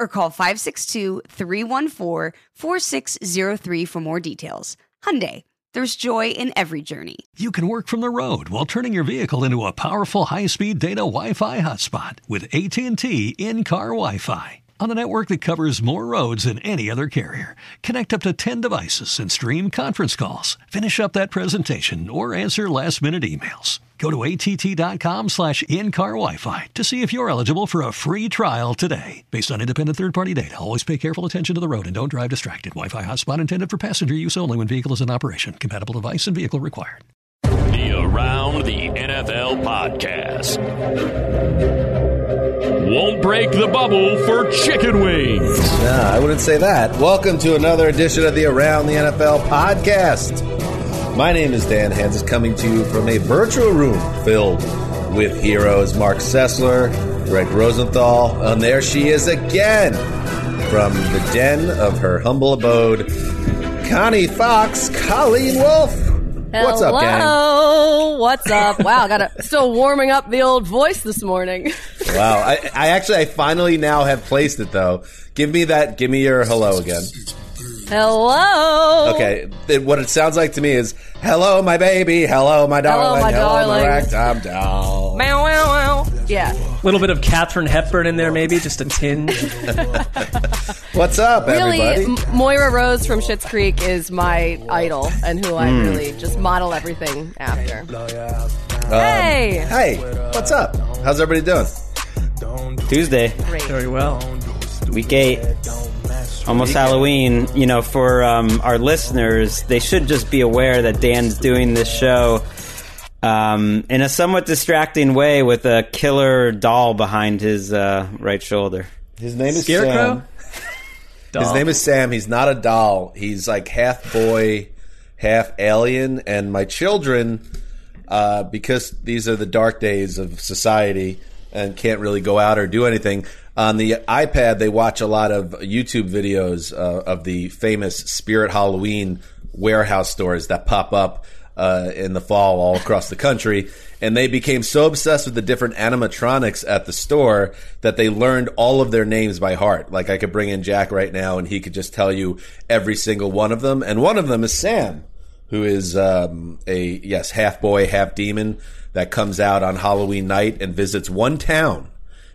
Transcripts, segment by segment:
or call 562-314-4603 for more details. Hyundai, there's joy in every journey. You can work from the road while turning your vehicle into a powerful high-speed data Wi-Fi hotspot with AT&T in-car Wi-Fi. On a network that covers more roads than any other carrier, connect up to 10 devices and stream conference calls. Finish up that presentation or answer last-minute emails. Go to att.com slash in-car Wi-Fi to see if you're eligible for a free trial today. Based on independent third-party data, always pay careful attention to the road and don't drive distracted. Wi-Fi hotspot intended for passenger use only when vehicle is in operation. Compatible device and vehicle required. The Around the NFL podcast. Won't break the bubble for chicken wings. Nah, I wouldn't say that. Welcome to another edition of the Around the NFL podcast. My name is Dan Hanzus, coming to you from a virtual room filled with heroes. Marc Sessler, Gregg Rosenthal, and there she is again from the den of her humble abode, Connie Fox, Colleen Wolfe. What's up, gang? Hello. What's up? Wow, got to still warming up the old voice this morning. Wow, I, I actually, I finally now have placed it though. Give me that. Give me your hello again. Hello. Okay, it, what it sounds like to me is "Hello, my baby. Hello, my darling. Hello, my darling." ragtime doll." Meow, wow, wow. Yeah. A little bit of Katharine Hepburn in there, maybe just a tinge. What's up, Really, everybody? M- Moira Rose from Schitt's Creek is my idol and who. I really just model everything after. Um, hey. Hey, what's up? How's everybody doing? Tuesday, Great. Very well. week eight, almost Halloween. You know, for um, our listeners, they should just be aware that Dan's doing this show um, in a somewhat distracting way with a killer doll behind his uh, right shoulder. His name is Scarecrow? Sam. His name is Sam. He's not a doll. He's like half boy, half alien. And my children, uh, because these are the dark days of society and can't really go out or do anything, on the iPad they watch a lot of YouTube videos uh, of the famous Spirit Halloween warehouse stores that pop up uh, in the fall all across the country. And they became so obsessed with the different animatronics at the store that they learned all of their names by heart. Like I could bring in Jack right now and he could just tell you every single one of them. And one of them is Sam, who is um, a, yes, half boy, half demon that comes out on Halloween night and visits one town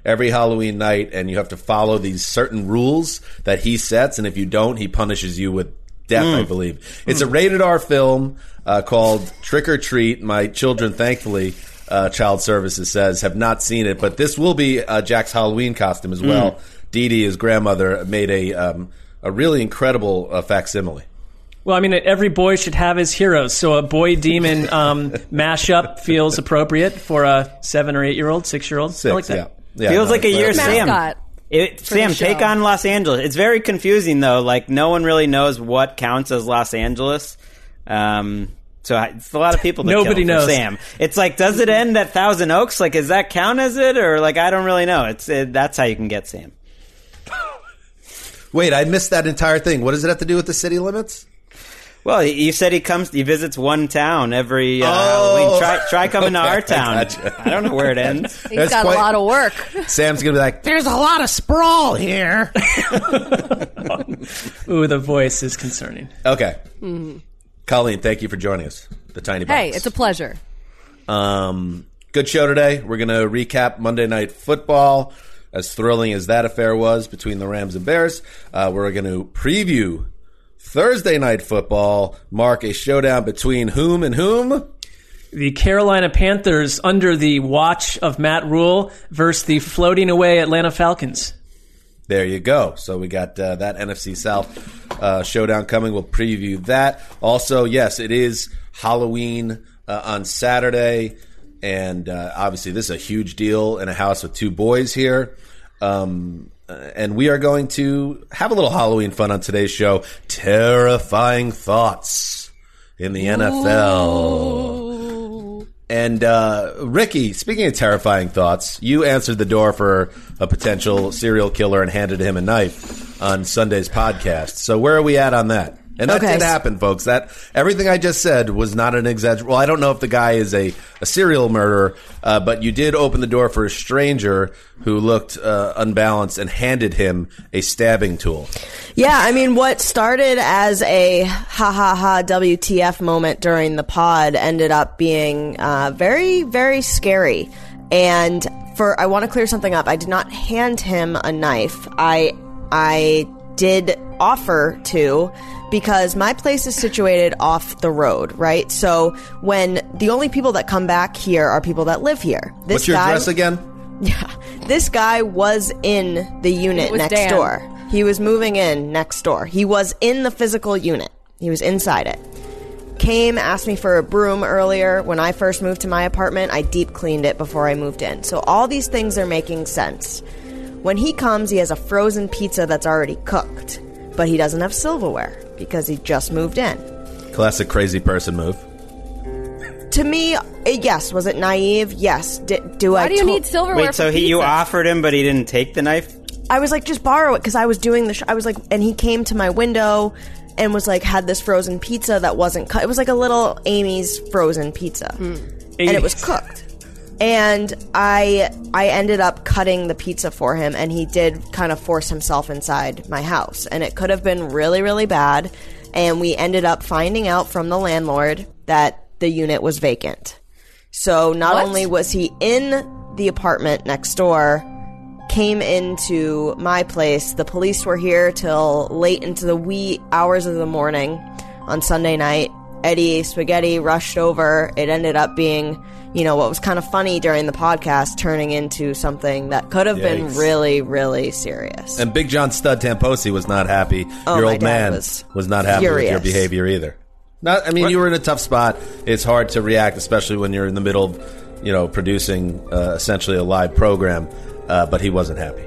every Halloween night, and you have to follow these certain rules that he sets, and if you don't, he punishes you with death, I believe. It's a rated R film uh, called Trick or Treat. My children, thankfully, uh, Child Services says, have not seen it, but this will be uh, Jack's Halloween costume as well. Dee Dee, his grandmother, made a um, a really incredible uh, facsimile. Well, I mean, every boy should have his heroes. So a boy demon um, mashup feels appropriate for a seven or eight year old, six year old. I Six, like that. yeah. Yeah. Feels no, like a year, Sam. It, Sam, take show. on Los Angeles. It's very confusing though. Like no one really knows what counts as Los Angeles. Um, so I- it's a lot of people. To Nobody kill knows. Sam. It's like, does it end at Thousand Oaks? Like, does that count as it, or like I don't really know. It's it, that's how you can get Sam. Wait, I missed that entire thing. What does it have to do with the city limits? Well, he- you said he comes, he visits one town every uh, Oh. Halloween. Try, try coming to Okay, our I town. gotcha. I don't know where it ends. He's That's got quite- a lot of work. Sam's gonna be like, "There's a lot of sprawl here." Ooh, the voice is concerning. okay, Colleen, thank you for joining us. The tiny. Hey, Box. it's a pleasure. Um, good show today. We're going to recap Monday Night Football, as thrilling as that affair was between the Rams and Bears. Uh, we're going to preview Thursday Night Football, mark a showdown between whom and whom? The Carolina Panthers under the watch of Matt Rhule versus the floating away Atlanta Falcons. There you go. So we got uh, that NFC South uh, showdown coming. We'll preview that. Also, yes, it is Halloween uh, on Saturday, and uh, obviously this is a huge deal in a house with two boys here. Um, uh, and we are going to have a little Halloween fun on today's show. Terrifying thoughts in the NFL. And uh, Ricky, speaking of terrifying thoughts, you answered the door for a potential serial killer and handed him a knife on Sunday's podcast. So where are we at on that? And that Okay. did happen, folks. That everything I just said was not an exaggeration. Well, I don't know if the guy is a, a serial murderer, uh, but you did open the door for a stranger who looked uh, unbalanced and handed him a stabbing tool. Yeah, I mean, what started as a ha ha ha WTF moment during the pod ended up being uh, very, very scary. And for, I want to clear something up. I did not hand him a knife. I, I did offer to because my place is situated off the road, right? So when the only people that come back here are people that live here. This What's your guy, address again? yeah. This guy was in the unit next Dan. door. He was moving in next door. He was in the physical unit. He was inside it. Came, asked me for a broom earlier. When I first moved to my apartment, I deep cleaned it before I moved in. So all these things are making sense. When he comes, he has a frozen pizza that's already cooked, but he doesn't have silverware because he just moved in. Classic crazy person move. To me, uh, yes. Was it naive? Yes. D- do I? Why do you to- need silverware Wait, so for he, you offered him, but he didn't take the knife? I was like, just borrow it because I was doing the. Sh- I was like, and he came to my window and was like, had this frozen pizza that wasn't cut. It was like a little Amy's frozen pizza, and it was cooked. And I I ended up cutting the pizza for him, and he did kind of force himself inside my house, and it could have been really really bad. And we ended up finding out from the landlord that the unit was vacant. So not What? only was he in the apartment next door, came into my place. The police were here till late into the wee hours of the morning on Sunday night. Eddie Spaghetti rushed over. It ended up being, you know, what was kind of funny during the podcast turning into something that could have been really, really serious. And Big John Stud Tamposi was not happy. Oh, Your old man was was, not happy with your behavior either. Not, I mean, you were in a tough spot. It's hard to react, especially when you're in the middle of, you know, producing uh, essentially a live program. Uh, but he wasn't happy.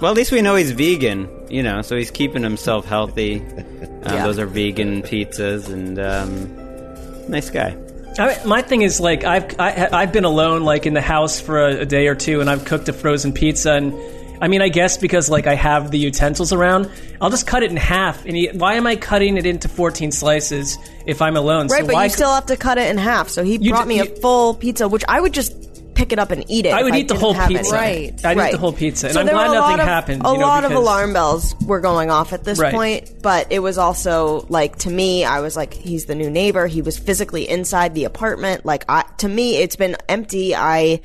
Well, at least we know he's vegan, you know, so he's keeping himself healthy. Um, Yeah. Those are vegan pizzas, and um, nice guy. I, my thing is like I've I, I've been alone like in the house for a, a day or two, and I've cooked a frozen pizza, and I mean I guess because like I have the utensils around, I'll just cut it in half. And he, why am I cutting it into fourteen slices if I'm alone? right, so but you still have to cut it in half. So he brought d- me a you- full pizza, which I would just pick it up and eat it. I would eat the whole pizza. any. Right. I'd eat the whole pizza, and So I'm there glad were a nothing lot of, happened. A you know, lot of alarm bells were going off at this Right. point, but it was also like to me, I was like, he's the new neighbor. He was physically inside the apartment. Like, I, to me, it's been empty. I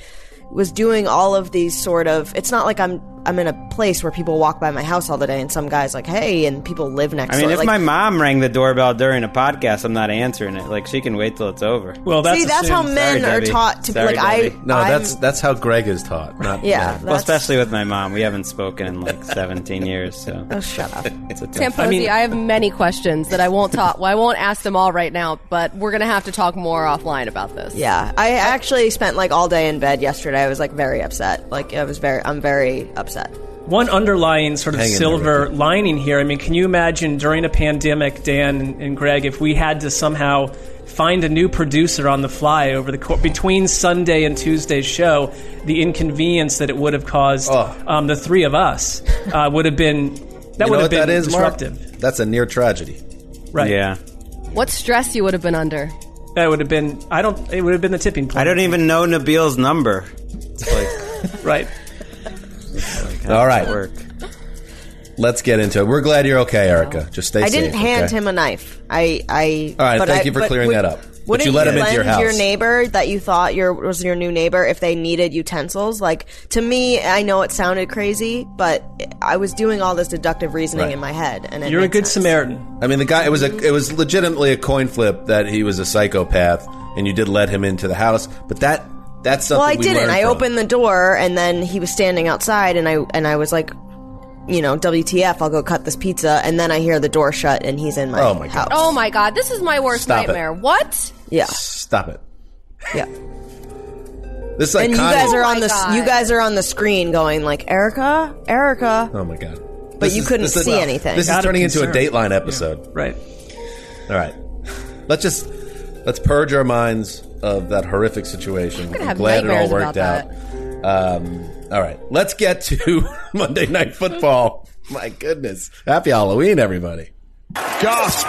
was doing all of these sort of. It's not like I'm I'm in a place where people walk by my house all the day, and some guys like, hey, and people live next. To. I mean, door. if like, my mom rang the doorbell during a podcast, I'm not answering it. Like, she can wait till it's over. Well, that's see, that's how men Sorry, are Debbie. taught to Sorry, be like. Debbie. I No, I'm- that's that's how Greg is taught. Not yeah. yeah. Well, especially with my mom. We haven't spoken in like 17 years, so Oh, shut up. it's a tough. Tamposi, I, mean- have many questions that I won't talk. Well, I won't ask them all right now, but we're gonna have to talk more offline about this. Yeah, I actually spent like all day in bed yesterday. I was like very upset. Like I was very, I'm very upset. One underlying sort of Hang in there, silver lining here. I mean, can you imagine during a pandemic, Dan and, and Greg, if we had to somehow find a new producer on the fly over the co- between Sunday and Tuesday's show, the inconvenience that it would have caused Oh. um, the three of us uh, would have been that You would know have what been that is, Mark? disruptive, That's a near tragedy. right? Yeah. What stress you would have been under? that would have been. I don't. It would have been the tipping point. I don't even know Nabil's number. It's like, Right. All right, work. let's get into it. We're glad you're okay, Erica. Just stay I safe. didn't hand okay? him a knife. I, I. All right, but thank I- you for clearing we- that up. Wouldn't you let him into your house. Your neighbor that you thought your was your new neighbor if they needed utensils? Like to me, I know it sounded crazy, but I was doing all this deductive reasoning Right. in my head, and it You're a good sense. Samaritan. I mean, the guy. It was a. It was legitimately a coin flip that he was a psychopath, and you did let him into the house. But that that's something. Well, I we didn't. I from. opened the door, and then he was standing outside, and I and I was like, you know, WTF? I'll go cut this pizza, and then I hear the door shut, and he's in my Oh my God. Oh my god, this is my worst Stop it. nightmare. What? yeah, Stop it. yeah. This is like and you guys oh, are Oh on the God. you guys are on the screen going like Erica, Erica, Oh my god. but This you is- couldn't this is- see anything. This is turning into a. Dateline episode. Right. All right. Let's just let's purge our minds of that horrific situation. I'm glad it all worked out. Um, all right, let's get to Monday Night Football. My goodness, happy Halloween, everybody! Goff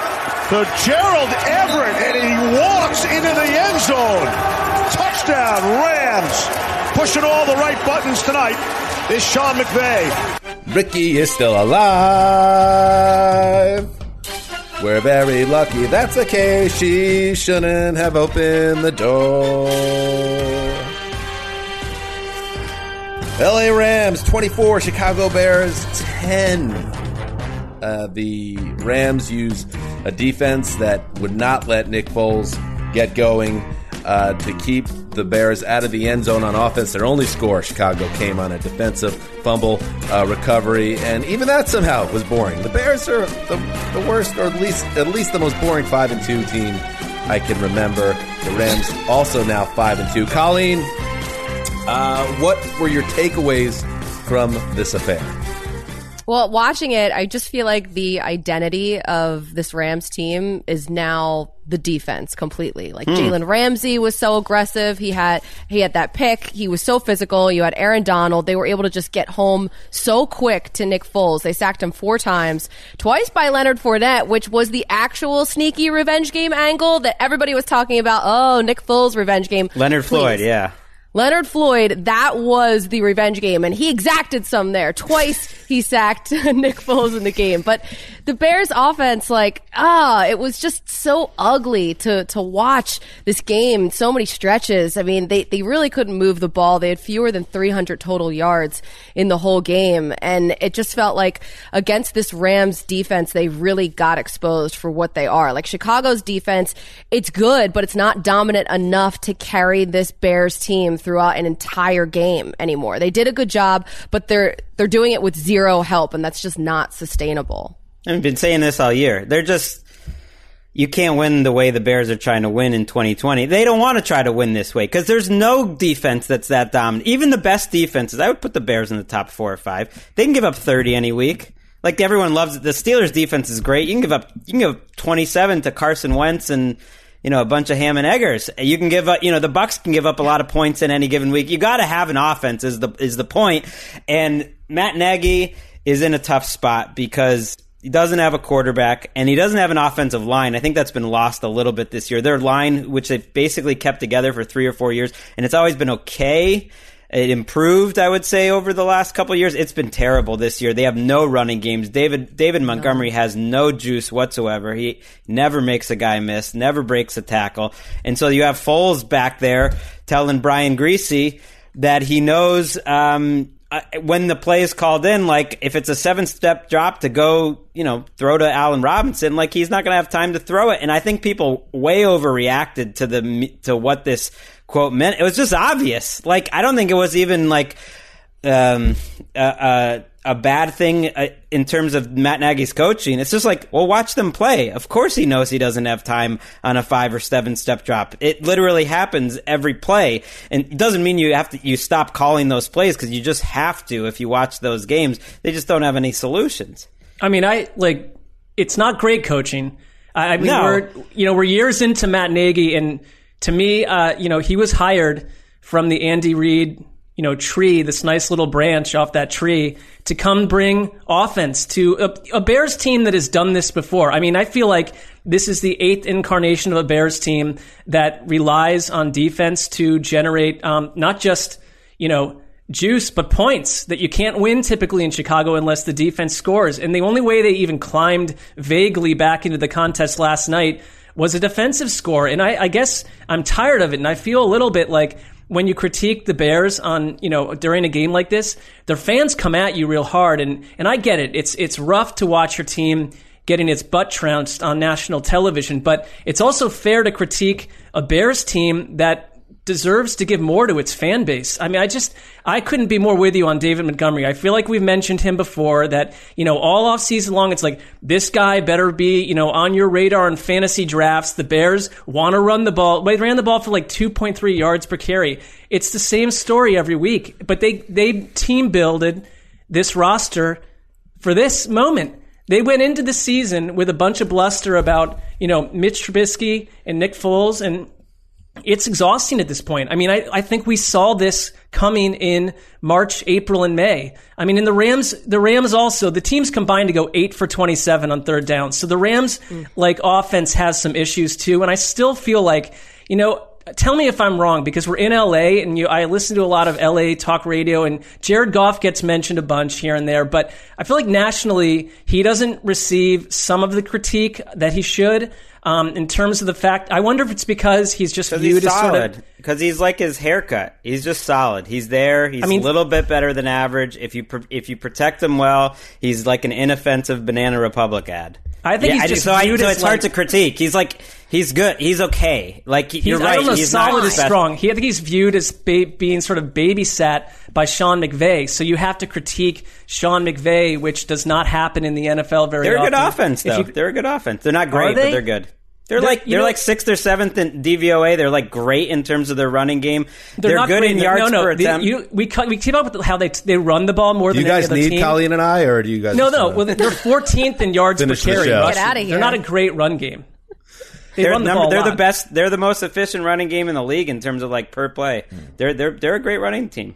to Gerald Everett, and he walks into the end zone. Touchdown, Rams. Pushing all the right buttons tonight is Sean McVay. Ricky is still alive. We're very lucky that's the case. She shouldn't have opened the door. LA Rams 24, Chicago Bears 10. Uh, the Rams use a defense that would not let Nick Foles get going uh, to keep the Bears out of the end zone on offense. Their only score, Chicago, came on a defensive fumble uh, recovery, and even that somehow was boring. The Bears are the, the worst, or at least at least the most boring five and two team I can remember. The Rams also now five and two. Colleen, uh, what were your takeaways from this affair? Well, watching it, I just feel like the identity of this Rams team is now the defense completely. Like hmm. Jalen Ramsey was so aggressive. He had he had that pick. He was so physical. You had Aaron Donald. They were able to just get home so quick to Nick Foles. They sacked him four times, twice by Leonard Fournette, which was the actual sneaky revenge game angle that everybody was talking about. Oh, Nick Foles revenge game. Leonard Floyd, yeah. Leonard Floyd, that was the revenge game, and he exacted some there. Twice he sacked Nick Foles in the game. But the Bears offense, like, ah, it was just so ugly to, to watch this game. So many stretches. I mean, they, they really couldn't move the ball. They had fewer than 300 total yards in the whole game. And it just felt like against this Rams defense, they really got exposed for what they are. Like Chicago's defense, it's good, but it's not dominant enough to carry this Bears team throughout an entire game anymore. They did a good job, but they're they're doing it with zero help, and that's just not sustainable. I've been saying this all year. They're just you can't win the way the Bears are trying to win in 2020. They don't want to try to win this way because there's no defense that's that dominant. Even the best defenses, I would put the Bears in the top four or five. They can give up 30 any week. Like everyone loves it. The Steelers defense is great. You can give up you can give up 27 to Carson Wentz and you know a bunch of ham and eggers. You can give up. You know the Bucks can give up a lot of points in any given week. You got to have an offense is the is the point. And Matt Nagy is in a tough spot because he doesn't have a quarterback and he doesn't have an offensive line. I think that's been lost a little bit this year. Their line, which they've basically kept together for three or four years, and it's always been okay. It improved, I would say, over the last couple of years. It's been terrible this year. They have no running games. David David Montgomery has no juice whatsoever. He never makes a guy miss, never breaks a tackle, and so you have Foles back there telling Brian Greasy that he knows um, uh, when the play is called in, like if it's a seven step drop to go, you know, throw to Allen Robinson, like he's not going to have time to throw it. And I think people way overreacted to the to what this quote meant. It was just obvious. Like I don't think it was even like um, a, a, a bad thing uh, in terms of Matt Nagy's coaching. It's just like, well, watch them play. Of course, he knows he doesn't have time on a five or seven step drop. It literally happens every play, and it doesn't mean you have to you stop calling those plays because you just have to if you watch those games. They just don't have any solutions. I mean, I like it's not great coaching. I, I mean, No. we're you know we're years into Matt Nagy, and to me, uh, you know, he was hired from the Andy Reid you know tree, this nice little branch off that tree, to come bring offense to a, a Bears team that has done this before. I mean, I feel like this is the eighth incarnation of a Bears team that relies on defense to generate um, not just you know juice, but points that you can't win typically in Chicago unless the defense scores. And the only way they even climbed vaguely back into the contest last night was a defensive score. And I, I guess I'm tired of it. And I feel a little bit like when you critique the Bears on, you know, during a game like this, their fans come at you real hard. And, and I get it. It's, it's rough to watch your team getting its butt trounced on national television, but it's also fair to critique a Bears team that deserves to give more to its fan base. I mean, I just, I couldn't be more with you on David Montgomery. I feel like we've mentioned him before that, you know, all off season long, it's like, this guy better be, you know, on your radar in fantasy drafts. The Bears want to run the ball. They ran the ball for like 2.3 yards per carry. It's the same story every week, but they, they team builded this roster for this moment. They went into the season with a bunch of bluster about, you know, Mitch Trubisky and Nick Foles and it's exhausting at this point. I mean, I, I think we saw this coming in March, April, and May. I mean, in the Rams, the Rams also, the teams combined to go eight for 27 on third down. So the Rams, mm. like, offense has some issues too. And I still feel like, you know, tell me if I'm wrong because we're in LA and you, I listen to a lot of LA talk radio and Jared Goff gets mentioned a bunch here and there, but I feel like nationally he doesn't receive some of the critique that he should. Um, in terms of the fact, I wonder if it's because he's just viewed he's as solid. sort of because he's like his haircut. He's just solid. He's there. He's I mean- a little bit better than average. If you if you protect him well, he's like an inoffensive Banana Republic ad. I think he's just so, I, so it's hard to critique. He's like he's good. He's okay. Like He's, you're right. know, he's solid not is strong. He, I think he's viewed as ba- being sort of babysat by Sean McVay. So you have to critique Sean McVay, which does not happen in the NFL very They're a often. good offense, though. you- they're a good offense. They're not great, they? but they're good. They're, They're- like they're know- like sixth or seventh in DVOA. They're like great in terms of their running game. They're, not good great in yards no, no, per the- attempt. you- we cut- we keep up with how they they run the ball more Do than you any guys other need team. Colleen and I, or do you guys? No, no. Well, they're 14th in yards per Finish the carry. show. rushing. Get outta here. They're not a great run game. They they're run the number, ball they're the lot. best. They're the most efficient running game in the league in terms of like per play. They're they're they're a great running team.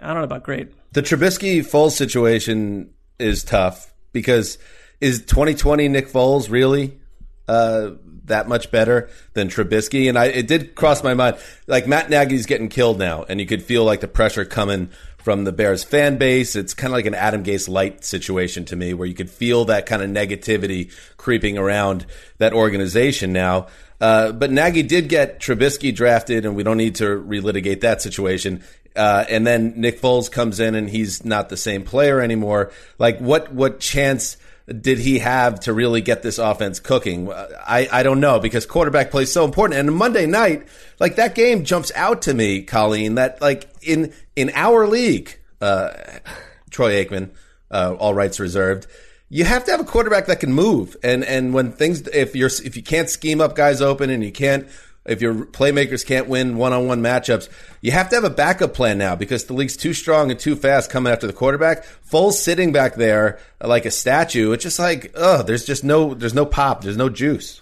I don't know about great. The Trubisky Foles situation is tough because is 2020 Nick Foles really uh, that much better than Trubisky? And I, it did cross my mind. Like Matt Nagy's getting killed now, and you could feel like the pressure coming from the Bears fan base. It's kind of like an Adam Gase light situation to me, where you could feel that kind of negativity creeping around that organization now. Uh, but Nagy did get Trubisky drafted, and we don't need to relitigate that situation. Uh, and then Nick Foles comes in, and he's not the same player anymore. Like, what what chance did he have to really get this offense cooking? I, I don't know because quarterback play is so important. And Monday night, like that game jumps out to me, Colleen. That like in in our league, uh, Troy Aikman, uh, all rights reserved. You have to have a quarterback that can move, and and when things if you're if you can't scheme up guys open and you can't if your playmakers can't win one-on-one matchups, you have to have a backup plan now because the league's too strong and too fast coming after the quarterback. Foles sitting back there like a statue. It's just like, oh, there's just no, there's no pop, there's no juice.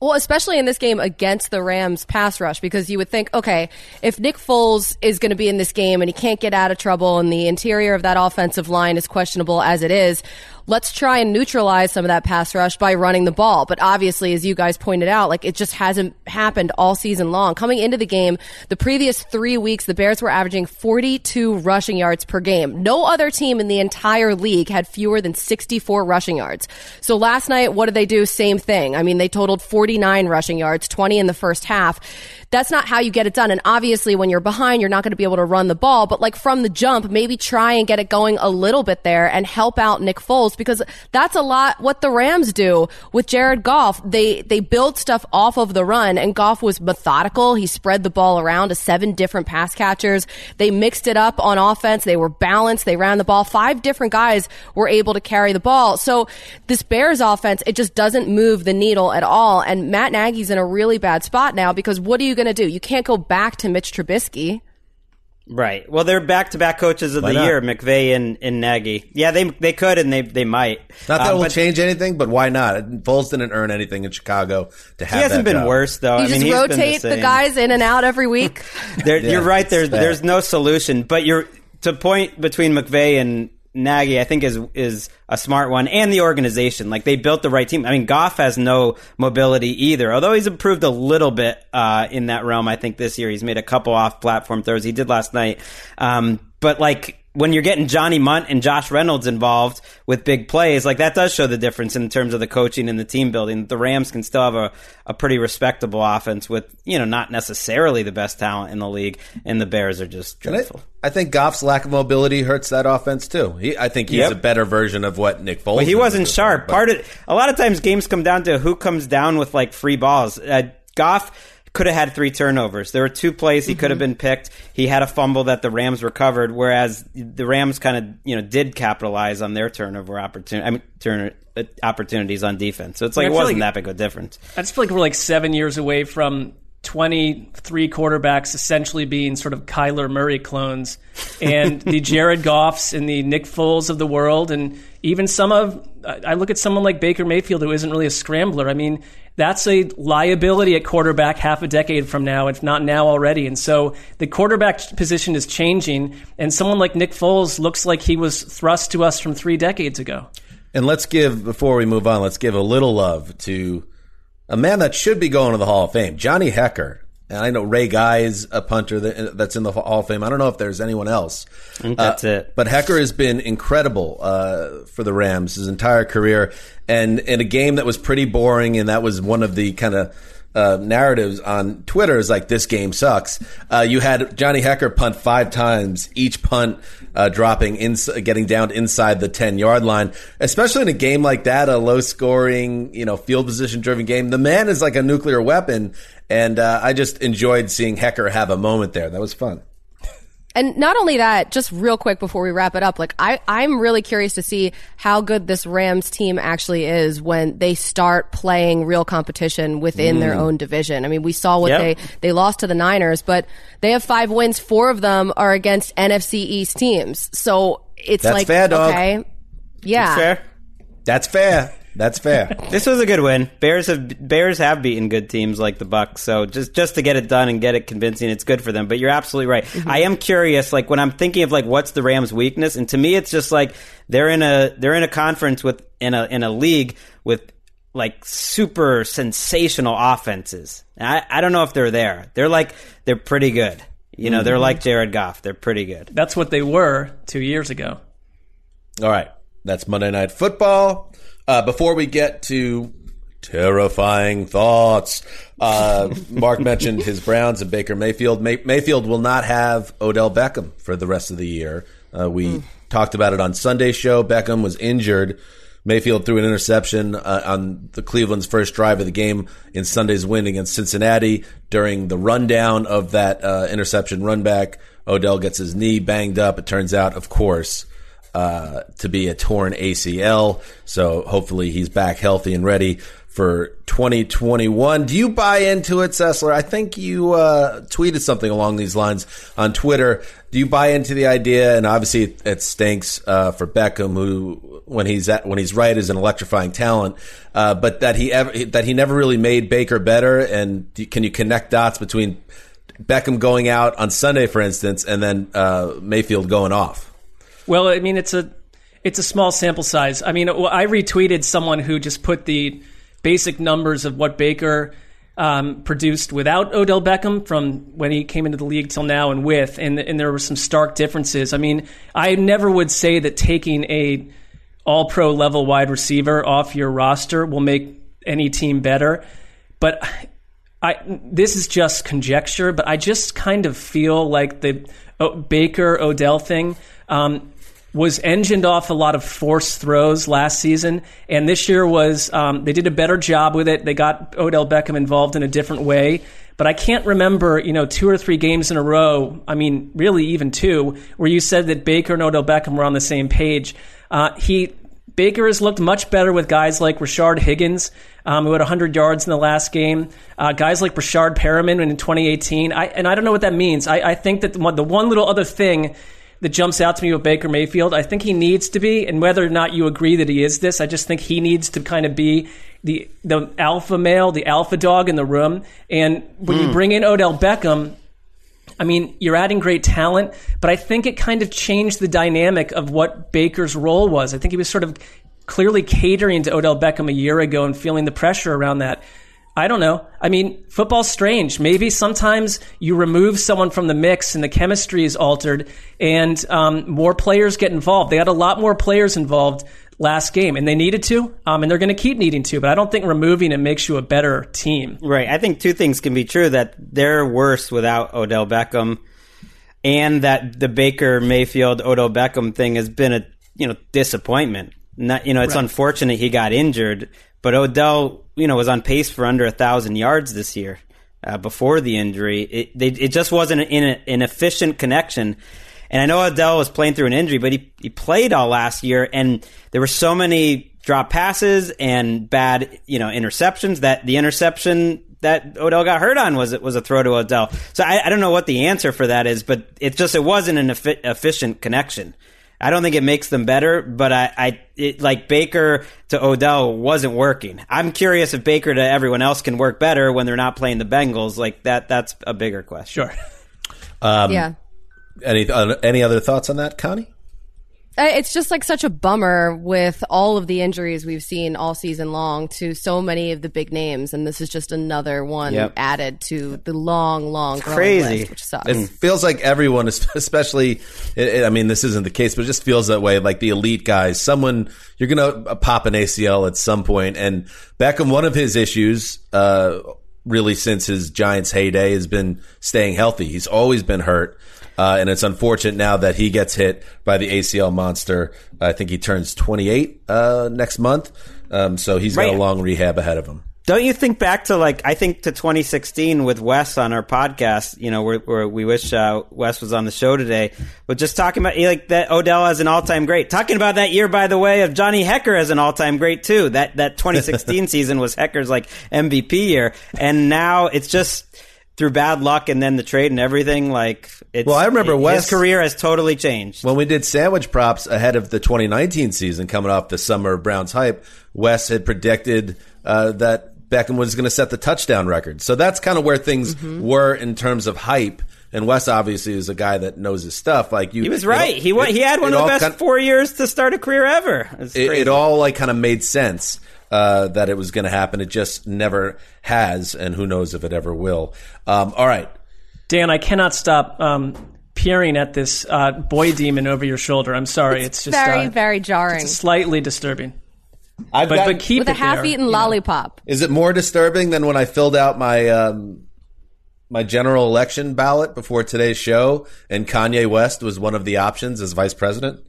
Well, especially in this game against the Rams pass rush, because you would think, okay, if Nick Foles is going to be in this game and he can't get out of trouble and the interior of that offensive line is questionable as it is, let's try and neutralize some of that pass rush by running the ball. But obviously, as you guys pointed out, like it just hasn't happened all season long. Coming into the game, the previous three weeks, the Bears were averaging 42 rushing yards per game. No other team in the entire league had fewer than 64 rushing yards. So last night, what did they do? Same thing. I mean, they totaled 49 rushing yards, 20 in the first half. That's not how you get it done. And obviously, when you're behind, you're not going to be able to run the ball. But like from the jump, maybe try and get it going a little bit there and help out Nick Foles because that's a lot what the Rams do with Jared Goff. They they build stuff off of the run, and Goff was methodical. He spread the ball around to seven different pass catchers. They mixed it up on offense. They were balanced. They ran the ball. Five different guys were able to carry the ball. So this Bears offense, it just doesn't move the needle at all. And Matt Nagy's in a really bad spot now because what are you going to do? You can't go back to Mitch Trubisky. Right. Well, they're back to back coaches of Why the not? year, McVay and, and Nagy. Yeah, they they could and they they might. Not that Uh, will but change anything, but why not? Foles didn't earn anything in Chicago to have He hasn't that been job. worse though. You I mean, just he's been rotate the, the, guys in and out every week. There, Yeah, you're right. There's there's no solution. But you're to point between McVay and Nagy. I think is is a smart one, and the organization. Like they built the right team. I mean, Goff has no mobility either. Although he's improved a little bit uh, in that realm. I think this year he's made a couple off platform throws. He did last night. Um, but like when you're getting Johnny Mundt and Josh Reynolds involved with big plays, like that does show the difference in terms of the coaching and the team building. The Rams can still have a, a pretty respectable offense with, you know, not necessarily the best talent in the league, and the Bears are just dreadful. I, I think Goff's lack of mobility hurts that offense too. He, I think he's Yep. a better version of what Nick Foles. Well, he wasn't sharp. Part of a lot of times games come down to who comes down with like free balls. Uh, Goff could have had three turnovers. There were two plays he could have been picked. He had a fumble that the Rams recovered, whereas the Rams kind of you know did capitalize on their turnover opportunity. I mean, turn uh, opportunities on defense. So it's like it wasn't like- that big of a difference. I just feel like we're like seven years away from 23 quarterbacks essentially being sort of Kyler Murray clones, and the Jared Goffs and the Nick Foles of the world, and even some of I look at someone like Baker Mayfield who isn't really a scrambler. I mean, that's a liability at quarterback half a decade from now, if not now already. And so the quarterback position is changing, and someone like Nick Foles looks like he was thrust to us from three decades ago. And let's give before we move on, let's give a little love to a man that should be going to the Hall of Fame, Johnny Hekker. And I know Ray Guy is a punter that, that's in the Hall of Fame. I don't know if there's anyone else. That's it. But Hekker has been incredible uh, for the Rams his entire career, and in a game that was pretty boring, and that was one of the kind of uh, narratives on Twitter is like this game sucks. Uh, you had Johnny Hekker punt five times, each punt uh, dropping in, getting down inside the ten yard line. Especially in a game like that, a low scoring, you know, field position driven game. The man is like a nuclear weapon, and uh, I just enjoyed seeing Hekker have a moment there. That was fun. And not only that, just real quick before we wrap it up, like I, I'm really curious to see how good this Rams team actually is when they start playing real competition within their mm. own division. I mean, we saw what Yep. they, they lost to the Niners, but they have five wins. Four of them are against NFC East teams. So it's That's like, fair, okay. Yeah. Fair. That's fair. That's fair. This was a good win. Bears have Bears have beaten good teams like the Bucks, so just just to get it done and get it convincing, it's good for them. But you're absolutely right. Mm-hmm. I am curious, like when I'm thinking of like what's the Rams' weakness, and to me, it's just like they're in a they're in a conference with in a in a league with like super sensational offenses. I I don't know if they're there. They're like they're pretty good. You know, they're mm-hmm. like Jared Goff. They're pretty good. That's what they were two years ago. All right. That's Monday Night Football. Uh, before we get to terrifying thoughts, uh, Mark mentioned his Browns and Baker Mayfield. May- Mayfield will not have Odell Beckham for the rest of the year. Uh, we talked about it on Sunday's show. Beckham was injured. Mayfield threw an interception uh, on the Cleveland's first drive of the game in Sunday's win against Cincinnati. During the rundown of that uh, interception run back, Odell gets his knee banged up. It turns out, of course, uh, to be a torn ACL. So hopefully he's back healthy and ready for 2021. Do you buy into it, Sessler? I think you uh, tweeted something along these lines on Twitter. Do you buy into the idea? And obviously, it, it stinks uh, for Beckham, who when he's at, when he's right is an electrifying talent. Uh, but that he ever that he never really made Baker better. And can you connect dots between Beckham going out on Sunday, for instance, and then uh, Mayfield going off? Well, I mean, it's a it's a small sample size. I mean, I retweeted someone who just put the basic numbers of what Baker um, produced without Odell Beckham from when he came into the league till now, and with, and and there were some stark differences. I mean, I never would say that taking a All Pro level wide receiver off your roster will make any team better, but. I, this is just conjecture, but I just kind of feel like the oh, Baker Odell thing um, was engined off a lot of forced throws last season, and this year was um, they did a better job with it. They got Odell Beckham involved in a different way, but I can't remember you know two or three games in a row. I mean, really even two where you said that Baker and Odell Beckham were on the same page. Uh, he Baker has looked much better with guys like Rashard Higgins, um, who had 100 yards in the last game. Uh, guys like Rashard Perriman in 2018. I, and I don't know what that means. I, I think that the one, the one little other thing that jumps out to me with Baker Mayfield, I think he needs to be, and whether or not you agree that he is this, I just think he needs to kind of be the the alpha male, the alpha dog in the room. And when you hmm. bring in Odell Beckham, I mean, you're adding great talent, but I think it kind of changed the dynamic of what Baker's role was. I think he was sort of clearly catering to Odell Beckham a year ago and feeling the pressure around that. I don't know. I mean, football's strange. Maybe sometimes you remove someone from the mix and the chemistry is altered, and um, more players get involved. They had a lot more players involved last game, and they needed to, um, and they're going to keep needing to. But I don't think removing it makes you a better team. Right. I think two things can be true: that they're worse without Odell Beckham, and that the Baker Mayfield Odell Beckham thing has been a you know disappointment. Not, you know, it's right. unfortunate he got injured, but Odell, you know, was on pace for under a thousand yards this year uh, before the injury. It they, it just wasn't an, an efficient connection. And I know Odell was playing through an injury, but he, he played all last year, and there were so many drop passes and bad, you know, interceptions that the interception that Odell got hurt on was it was a throw to Odell. So I, I, don't know what the answer for that is, but it just it wasn't an efficient connection. I don't think it makes them better, but I, I it, like Baker to Odell wasn't working. I'm curious if Baker to everyone else can work better when they're not playing the Bengals. Like that, that's a bigger question. Sure. Um, yeah. Any uh, any other thoughts on that, Connie? Uh, it's just like such a bummer with all of the injuries we've seen all season long to so many of the big names, and this is just another one yep. added to the long, long, crazy, list, which sucks. It feels like everyone, especially, I mean, this isn't the case, but it just feels that way. Like the elite guys, someone you're gonna pop an ACL at some point, and Beckham, one of his issues, uh, really since his Giants heyday, has been staying healthy. He's always been hurt. Uh, and it's unfortunate now that he gets hit by the ACL monster. I think he turns 28 uh, next month. Um, so he's got a long rehab ahead of him. Don't you think back to like I think to 2016 with Wes on our podcast? You know, where, where we wish uh, Wes was on the show today, but just talking about like that Odell as an all-time great. Talking about that year, by the way, of Johnny Hekker as an all-time great too. That that 2016 season was Hekker's like MVP year, and now it's just through bad luck and then the trade and everything, like it's, well, I remember Wes, his career has totally changed. When we did sandwich props ahead of the 2019 season, coming off the summer of Browns hype, Wes had predicted uh, that Beckham was going to set the touchdown record. So that's kind of where things mm-hmm. were in terms of hype. And Wes obviously is a guy that knows his stuff. Like you, he was right. It, he won, he had one of the best kind of, four years to start a career ever. It, it all like kind of made sense uh, that it was going to happen. It just never has, and who knows if it ever will. Um, all right, Dan, I cannot stop um, peering at this uh, boy demon over your shoulder. I'm sorry, it's, it's just very, uh, very jarring, slightly disturbing. I've but, but keep with a half-eaten lollipop. Know. Is it more disturbing than when I filled out my um, my general election ballot before today's show, and Kanye West was one of the options as vice president?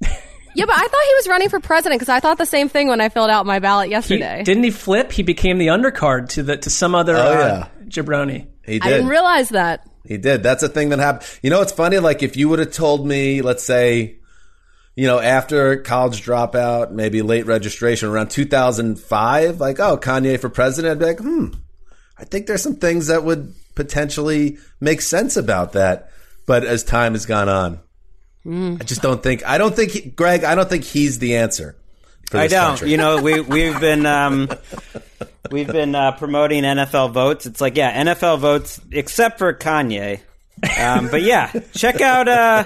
Yeah, but I thought he was running for president because I thought the same thing when I filled out my ballot yesterday. He, didn't he flip? He became the undercard to the to some other oh, uh, jabroni. He did. I didn't realize that. He did. That's a thing that happened. You know, it's funny. Like if you would have told me, let's say, you know, after college dropout, maybe late registration, around 2005, like, oh, Kanye for president, I'd be like, hmm, I think there's some things that would potentially make sense about that. But as time has gone on, Mm. I just don't think. I don't think he, Greg. I don't think he's the answer. I don't. Country. You know, we we've been um, we've been uh, promoting NFL votes. It's like yeah, NFL votes except for Kanye. Um, but yeah, check out uh,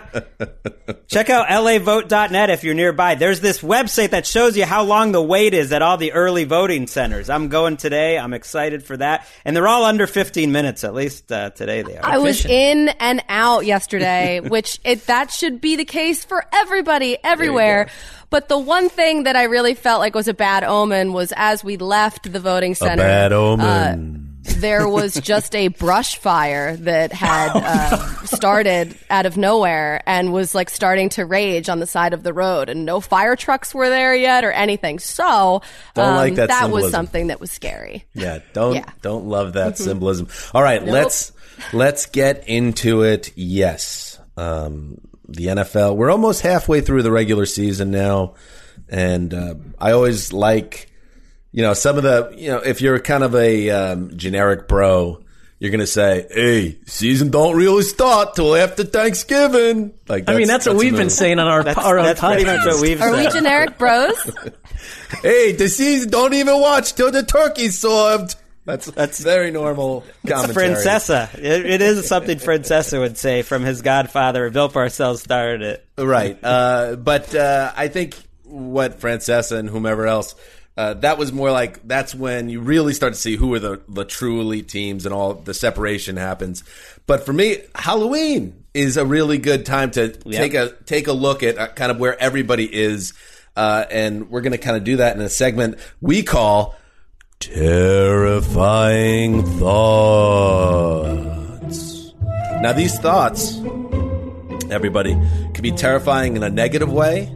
check out lavote.net if you're nearby. There's this website that shows you how long the wait is at all the early voting centers. I'm going today. I'm excited for that, and they're all under 15 minutes. At least uh, today they are. I was in and out yesterday, which it, that should be the case for everybody everywhere. But the one thing that I really felt like was a bad omen was as we left the voting center. A bad omen. Uh, there was just a brush fire that had uh, started out of nowhere and was like starting to rage on the side of the road, and no fire trucks were there yet or anything. So um, like that, that was something that was scary. Yeah, don't yeah. don't love that mm-hmm. symbolism. All right, nope. let's let's get into it. Yes, um, the NFL. We're almost halfway through the regular season now, and uh, I always like you know, some of the, you know, if you're kind of a um, generic bro, you're gonna say, "Hey, season don't really start till after Thanksgiving." Like, I mean, that's, that's what we've been saying on our that's, our that's own pretty much what we've. Are said. we generic bros? hey, the season don't even watch till the turkey's served. That's that's very normal. Commentary. It's Francesa. It, it is something Francesa would say from his godfather. Bill Parcells started it. Right, uh, but uh, I think what Francesa and whomever else Uh, that was more like that's when you really start to see who are the the true elite teams and all the separation happens. But for me, Halloween is a really good time to take a take a look at uh, kind of where everybody is, uh, and we're going to kind of do that in a segment we call terrifying thoughts. Now, these thoughts, everybody, can be terrifying in a negative way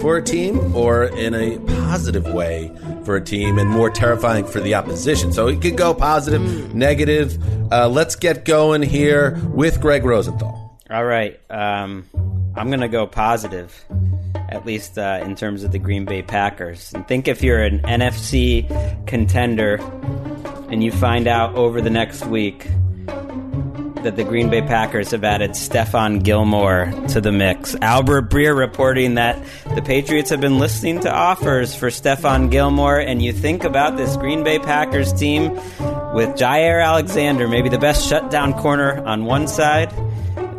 for a team or in a positive way for a team and more terrifying for the opposition. So it could go positive, negative. Uh, let's get going here with Gregg Rosenthal. All right. Um, I'm going to go positive, at least uh, in terms of the Green Bay Packers. And think if you're an NFC contender and you find out over the next week that the Green Bay Packers have added Stephon Gilmore to the mix. Albert Breer reporting that the Patriots have been listening to offers for Stephon Gilmore, and you think about this Green Bay Packers team with Jaire Alexander, maybe the best shutdown corner on one side.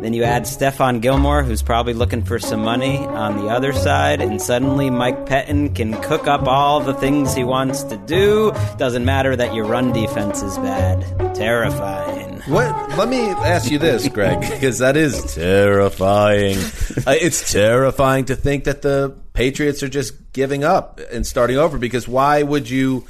Then you add Stephon Gilmore, who's probably looking for some money on the other side, and suddenly Mike Pettine can cook up all the things he wants to do. Doesn't matter that your run defense is bad. Terrifying. What? Let me ask you this, Gregg, because that is terrifying. Uh, it's terrifying to think that the Patriots are just giving up and starting over. Because why would you?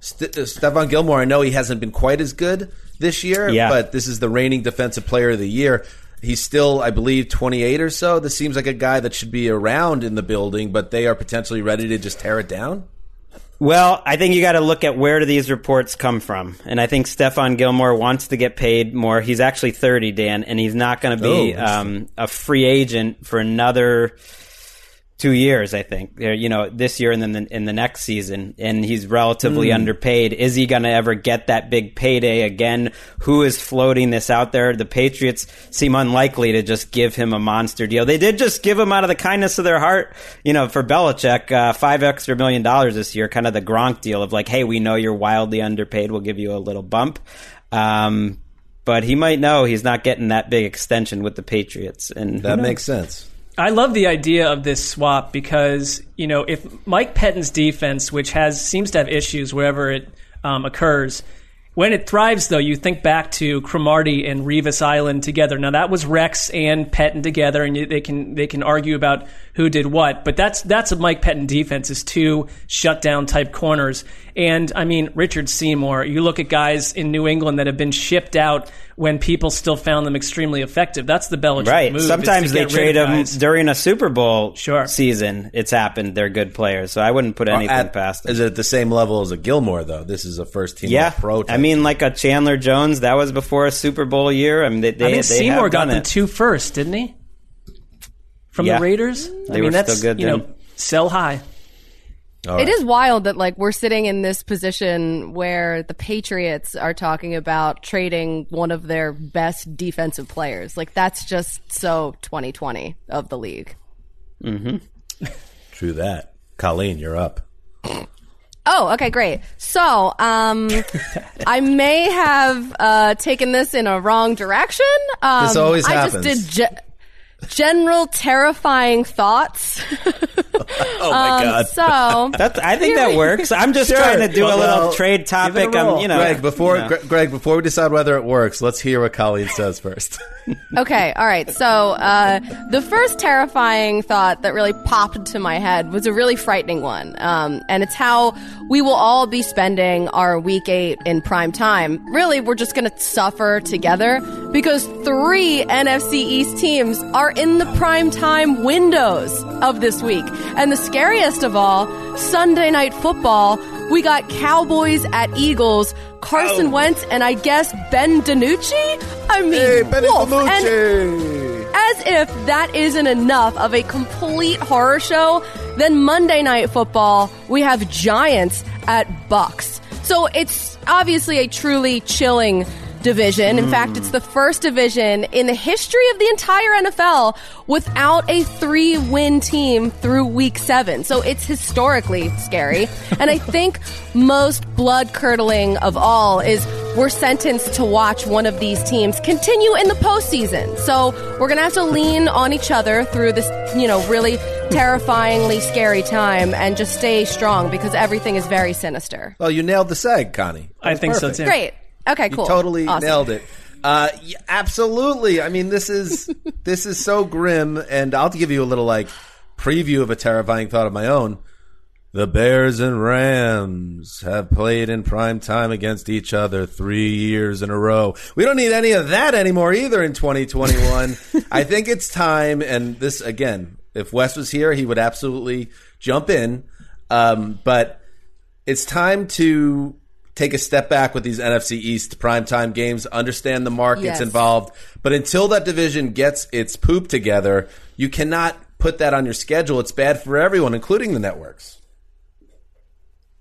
St- uh, Stephon Gilmore, I know he hasn't been quite as good this year, Yeah. but this is the reigning defensive player of the year. He's still, I believe, 28 or so. This seems like a guy that should be around in the building, but they are potentially ready to just tear it down. Well, I think you got to look at where do these reports come from, and I think Stephon Gilmore wants to get paid more. He's actually thirty, Dan, and he's not going to Oh, be interesting. um, a free agent for another two years. I think, you know, this year and then the, in the next season, and he's relatively Hmm. underpaid. Is he going to ever get that big payday again? Who is floating this out there? The Patriots seem unlikely to just give him a monster deal. They did just give him out of the kindness of their heart, you know, for Belichick, uh, five extra million dollars this year, kind of the Gronk deal of like, hey, we know you're wildly underpaid. We'll give you a little bump. Um, but he might know he's not getting that big extension with the Patriots, and That makes sense. I love the idea of this swap because you know if Mike Pettine's defense, which has seems to have issues wherever it um, occurs, when it thrives though, you think back to Cromartie and Revis Island together. Now that was Rex and Pettine together, and they can they can argue about who did what, but that's that's a Mike Pettine defense is two shutdown type corners. And I mean Richard Seymour. You look at guys in New England that have been shipped out when people still found them extremely effective. That's the Belichick Right. move. is Sometimes they trade them during a Super Bowl Sure. season. It's happened. They're good players, so I wouldn't put anything At- past them. Is it at the same level as a Gilmore though? This is a first team Yeah, pro. I mean, like a Chandler Jones, that was before a Super Bowl year. I mean, they, they, I think they Seymour have got done them it. two first, didn't he? From Yeah. the Raiders. I They mean, were that's still good you know, sell high. All It right. is wild that like we're sitting in this position where the Patriots are talking about trading one of their best defensive players. Like that's just so 2020 of the league. True that. Colleen, you're up. Oh, okay, great. So, um, I may have uh, taken this in a wrong direction. Um, This always I just happens. did ge- general terrifying thoughts. Oh my god. so, That's, I think that works. I'm just Sure. trying to do Well, a little well, trade topic. roll. I'm, you know, Gregg, before you know. Gre- Gregg, before we decide whether it works, let's hear what Colleen says first. Okay, all right. So uh, the first terrifying thought that really popped into my head was a really frightening one, um, and it's how we will all be spending our week eight in prime time. Really, we're just going to suffer together because three NFC East teams are in the prime time windows of this week, and the scariest of all, Sunday night football. We got Cowboys at Eagles, Carson oh. Wentz, and I guess Ben DiNucci. I mean, Wolf. And as if that isn't enough of a complete horror show, then Monday Night Football, we have Giants at Bucs. So it's obviously a truly chilling division. In fact, it's the first division in the history of the entire NFL without a three win team through week seven. So it's historically scary. and I think most blood curdling of all is we're sentenced to watch one of these teams continue in the postseason. So we're going to have to lean on each other through this, you know, really terrifyingly scary time and just stay strong because everything is very sinister. Well, you nailed the seg, Connie. That I was think so, too. Great. Okay, cool. You totally Awesome. nailed it. Uh, yeah, absolutely. I mean, this is this is so grim, and I'll give you a little like preview of a terrifying thought of my own. The Bears and Rams have played in prime time against each other three years in a row. We don't need any of that anymore either in 2021. I think it's time, and this again, if Wes was here, he would absolutely jump in. Um, but it's time to take a step back with these NFC East primetime games, understand the markets Yes. involved. But until that division gets its poop together, you cannot put that on your schedule. It's bad for everyone, including the networks.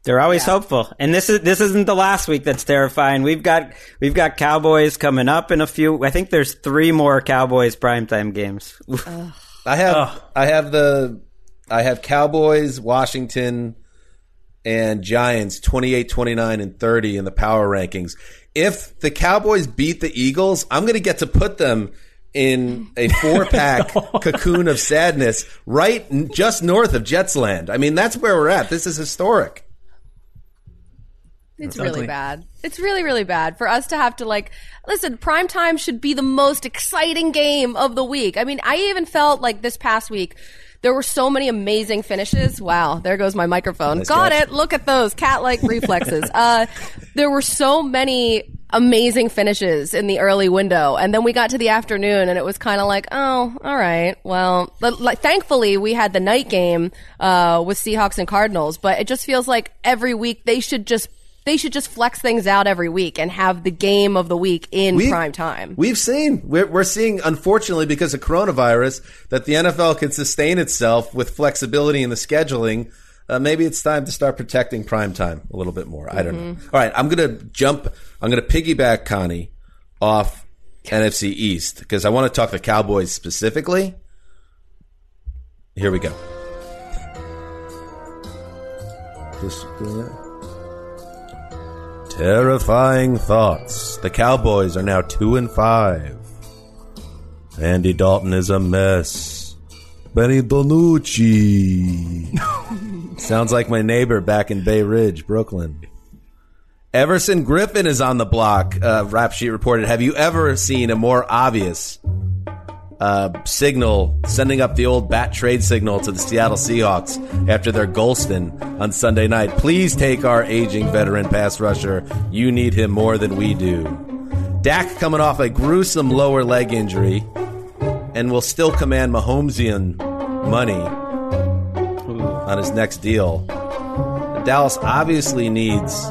They're always hopeful, and this is this isn't the last week that's terrifying. We've got we've got Cowboys coming up in a few. I think there's three more Cowboys primetime games. I have I have the I have Cowboys, Washington, and Giants 28, 29, and 30 in the power rankings. If the Cowboys beat the Eagles, I'm going to get to put them in a four pack cocoon of sadness right just north of Jetsland. I mean, that's where we're at. This is historic. It's It's really ugly. bad. It's really, really bad for us to have to like listen. Prime time should be the most exciting game of the week. I mean, I even felt like this past week there were so many amazing finishes. Wow, there goes my microphone. Got catch. it. Look at those cat-like reflexes. Uh, there were so many amazing finishes in the early window, and then we got to the afternoon, and it was kind of like, oh, all right. Well, like, thankfully we had the night game uh, with Seahawks and Cardinals, but it just feels like every week they should just they should just flex things out every week and have the game of the week in We- prime time. We've seen, we're, we're seeing, unfortunately, because of coronavirus, that the NFL can sustain itself with flexibility in the scheduling. Uh, maybe it's time to start protecting prime time a little bit more. I don't know. All right, I'm going to jump, I'm going to piggyback Connie off NFC East because I want to talk the Cowboys specifically. Here we go. Just doing that. Terrifying thoughts. The Cowboys are now two and five. Andy Dalton is a mess. Benny Bonucci. Sounds like my neighbor back in Bay Ridge, Brooklyn. Everson Griffen is on the block. Uh, Rap Sheet reported. Have you ever seen a more obvious uh, signal sending up the old bat trade signal to the Seattle Seahawks after their Golston on Sunday night. Please take our aging veteran pass rusher. You need him more than we do. Dak coming off a gruesome lower leg injury and will still command Mahomesian money on his next deal. Dallas obviously needs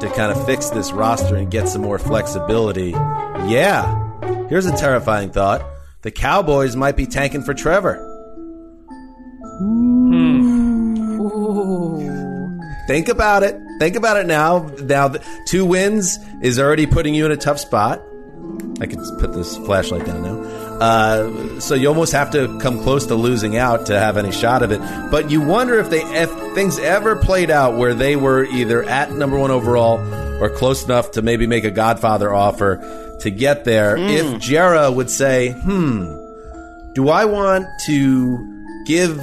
to kind of fix this roster and get some more flexibility. Yeah. Here's a terrifying thought. The Cowboys might be tanking for Trevor. Think about it. Think about it now. Now, two wins is already putting you in a tough spot. I could put this flashlight down now. Uh, so you almost have to come close to losing out to have any shot of it. But you wonder if they, if things ever played out where they were either at number one overall or close enough to maybe make a Godfather offer to get there. If Jerry would say, "Hmm, do I want to give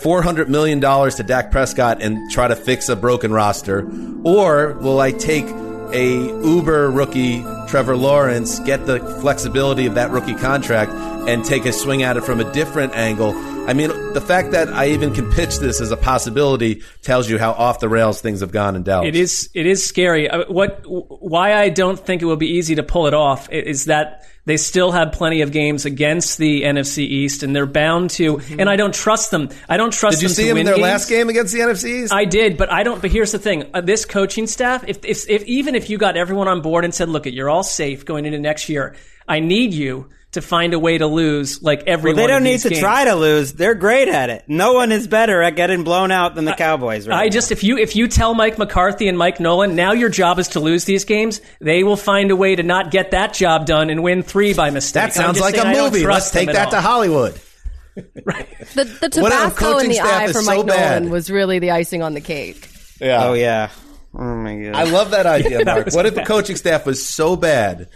four hundred million dollars to Dak Prescott and try to fix a broken roster, or will I take a uber rookie Trevor Lawrence, get the flexibility of that rookie contract, and take a swing at it from a different angle?" I mean, the fact that I even can pitch this as a possibility tells you how off the rails things have gone in Dallas. It is it is scary. Uh, What why I don't think it will be easy to pull it off is that they still have plenty of games against the NFC East, and they're bound to. And I don't trust them. I don't trust. Did you them see to him in their games. last game against the NFC East? I did, but I don't. But here's the thing: uh, this coaching staff, if, if if even if you got everyone on board and said, "Look, it, you're all safe going into next year," I need you to find a way to lose like every. Well, they one don't need these to games. try to lose. They're great at it. No one is better at getting blown out than the Cowboys. Right I just if you if you tell Mike McCarthy and Mike Nolan now your job is to lose these games, they will find a way to not get that job done and win three by mistake. that sounds like saying a I don't movie. Let's take them at that to all. Hollywood. The, the What if Tabasco in the eye for so Mike bad? Nolan was really the icing on the cake. Yeah. oh yeah. Oh my god. I love that idea, Mark. was What if the coaching staff was so bad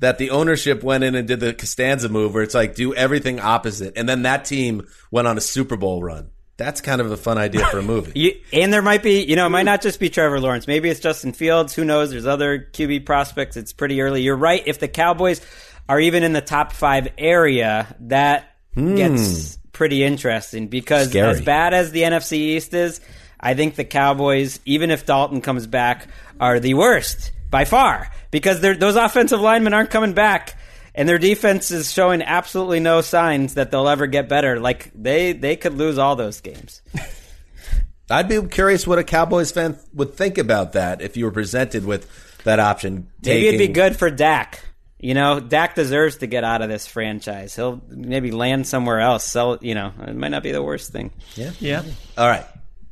that the ownership went in and did the Costanza move, where it's like do everything opposite, and then that team went on a Super Bowl run. That's kind of a fun idea for a movie. You, and there might be, you know, it might not just be Trevor Lawrence. Maybe it's Justin Fields. Who knows? There's other QB prospects. It's pretty early. You're right. If the Cowboys are even in the top five area, that hmm. gets pretty interesting because Scary. as bad as the NFC East is, I think the Cowboys, even if Dalton comes back, are the worst by far because those offensive linemen aren't coming back. And their defense is showing absolutely no signs that they'll ever get better. Like they, they could lose all those games. I'd be curious what a Cowboys fan would think about that if you were presented with that option. Maybe it'd be good for Dak. You know, Dak deserves to get out of this franchise. He'll maybe land somewhere else. Sell, you know, it might not be the worst thing. Yeah. Yeah. All right,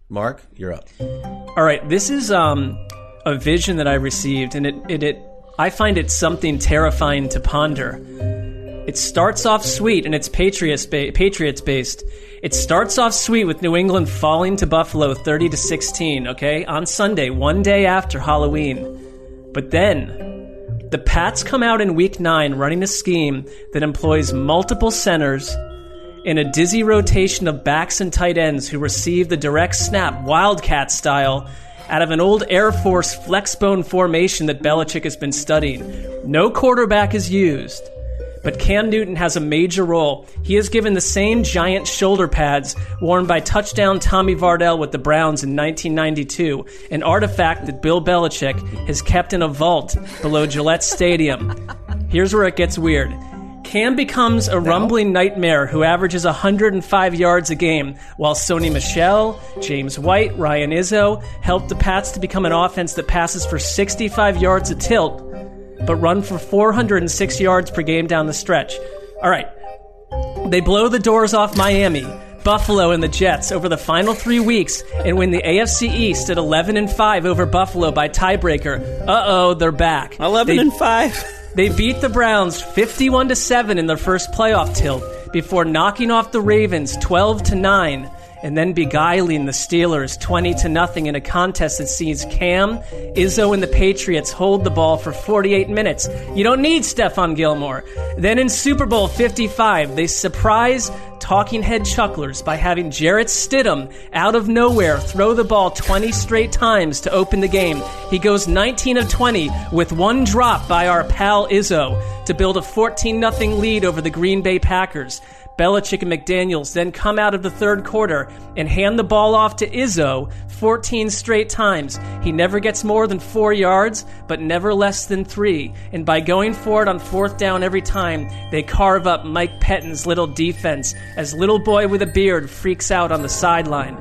Mark, you're up. All right, this is um, a vision that I received, and it, it, it I find it something terrifying to ponder. It starts off sweet, and it's Patriots ba- Patriots based. It starts off sweet with New England falling to Buffalo thirty to sixteen. Okay, on Sunday, one day after Halloween, but then the Pats come out in Week Nine running a scheme that employs multiple centers in a dizzy rotation of backs and tight ends who receive the direct snap, Wildcat style, out of an old Air Force flexbone formation that Belichick has been studying. No quarterback is used, but Cam Newton has a major role. He is given the same giant shoulder pads worn by touchdown Tommy Vardell with the Browns in 1992, an artifact that Bill Belichick has kept in a vault below Gillette Stadium. Here's where it gets weird. Cam becomes a rumbling nightmare who averages 105 yards a game, while Sony Michel, James White, Ryan Izzo help the Pats to become an offense that passes for 65 yards a tilt, but run for 406 yards per game down the stretch. All right, they blow the doors off Miami, Buffalo, and the Jets over the final three weeks and win the AFC East at 11 and 5 over Buffalo by tiebreaker. Uh oh, they're back. 11 They- and 5. They beat the Browns 51 to 7 in their first playoff tilt before knocking off the Ravens 12 to 9 and then beguiling the Steelers 20 to nothing in a contest that sees Cam, Izzo and the Patriots hold the ball for 48 minutes. You don't need Stephon Gilmore. Then in Super Bowl 55, they surprise talking head chucklers by having Jarrett Stidham out of nowhere throw the ball 20 straight times to open the game. He goes 19 of 20 with one drop by our pal Izzo to build a 14 0 lead over the Green Bay Packers. Belichick and McDaniels then come out of the third quarter and hand the ball off to Izzo 14 straight times. He never gets more than four yards, but never less than three. And by going for it on fourth down every time, they carve up Mike Pettine's little defense as little boy with a beard freaks out on the sideline.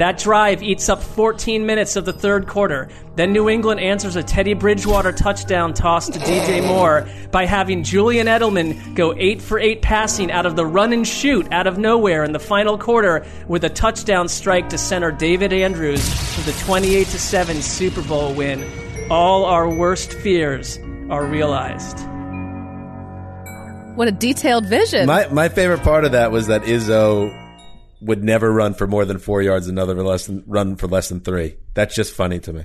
That drive eats up 14 minutes of the third quarter. Then New England answers a Teddy Bridgewater touchdown toss to DJ Moore by having Julian Edelman go 8 for 8 passing out of the run and shoot out of nowhere in the final quarter with a touchdown strike to center David Andrews for the 28 7 Super Bowl win. All our worst fears are realized. What a detailed vision. My my favorite part of that was that Izzo would never run for more than four yards, another less than run for less than three. That's just funny to me.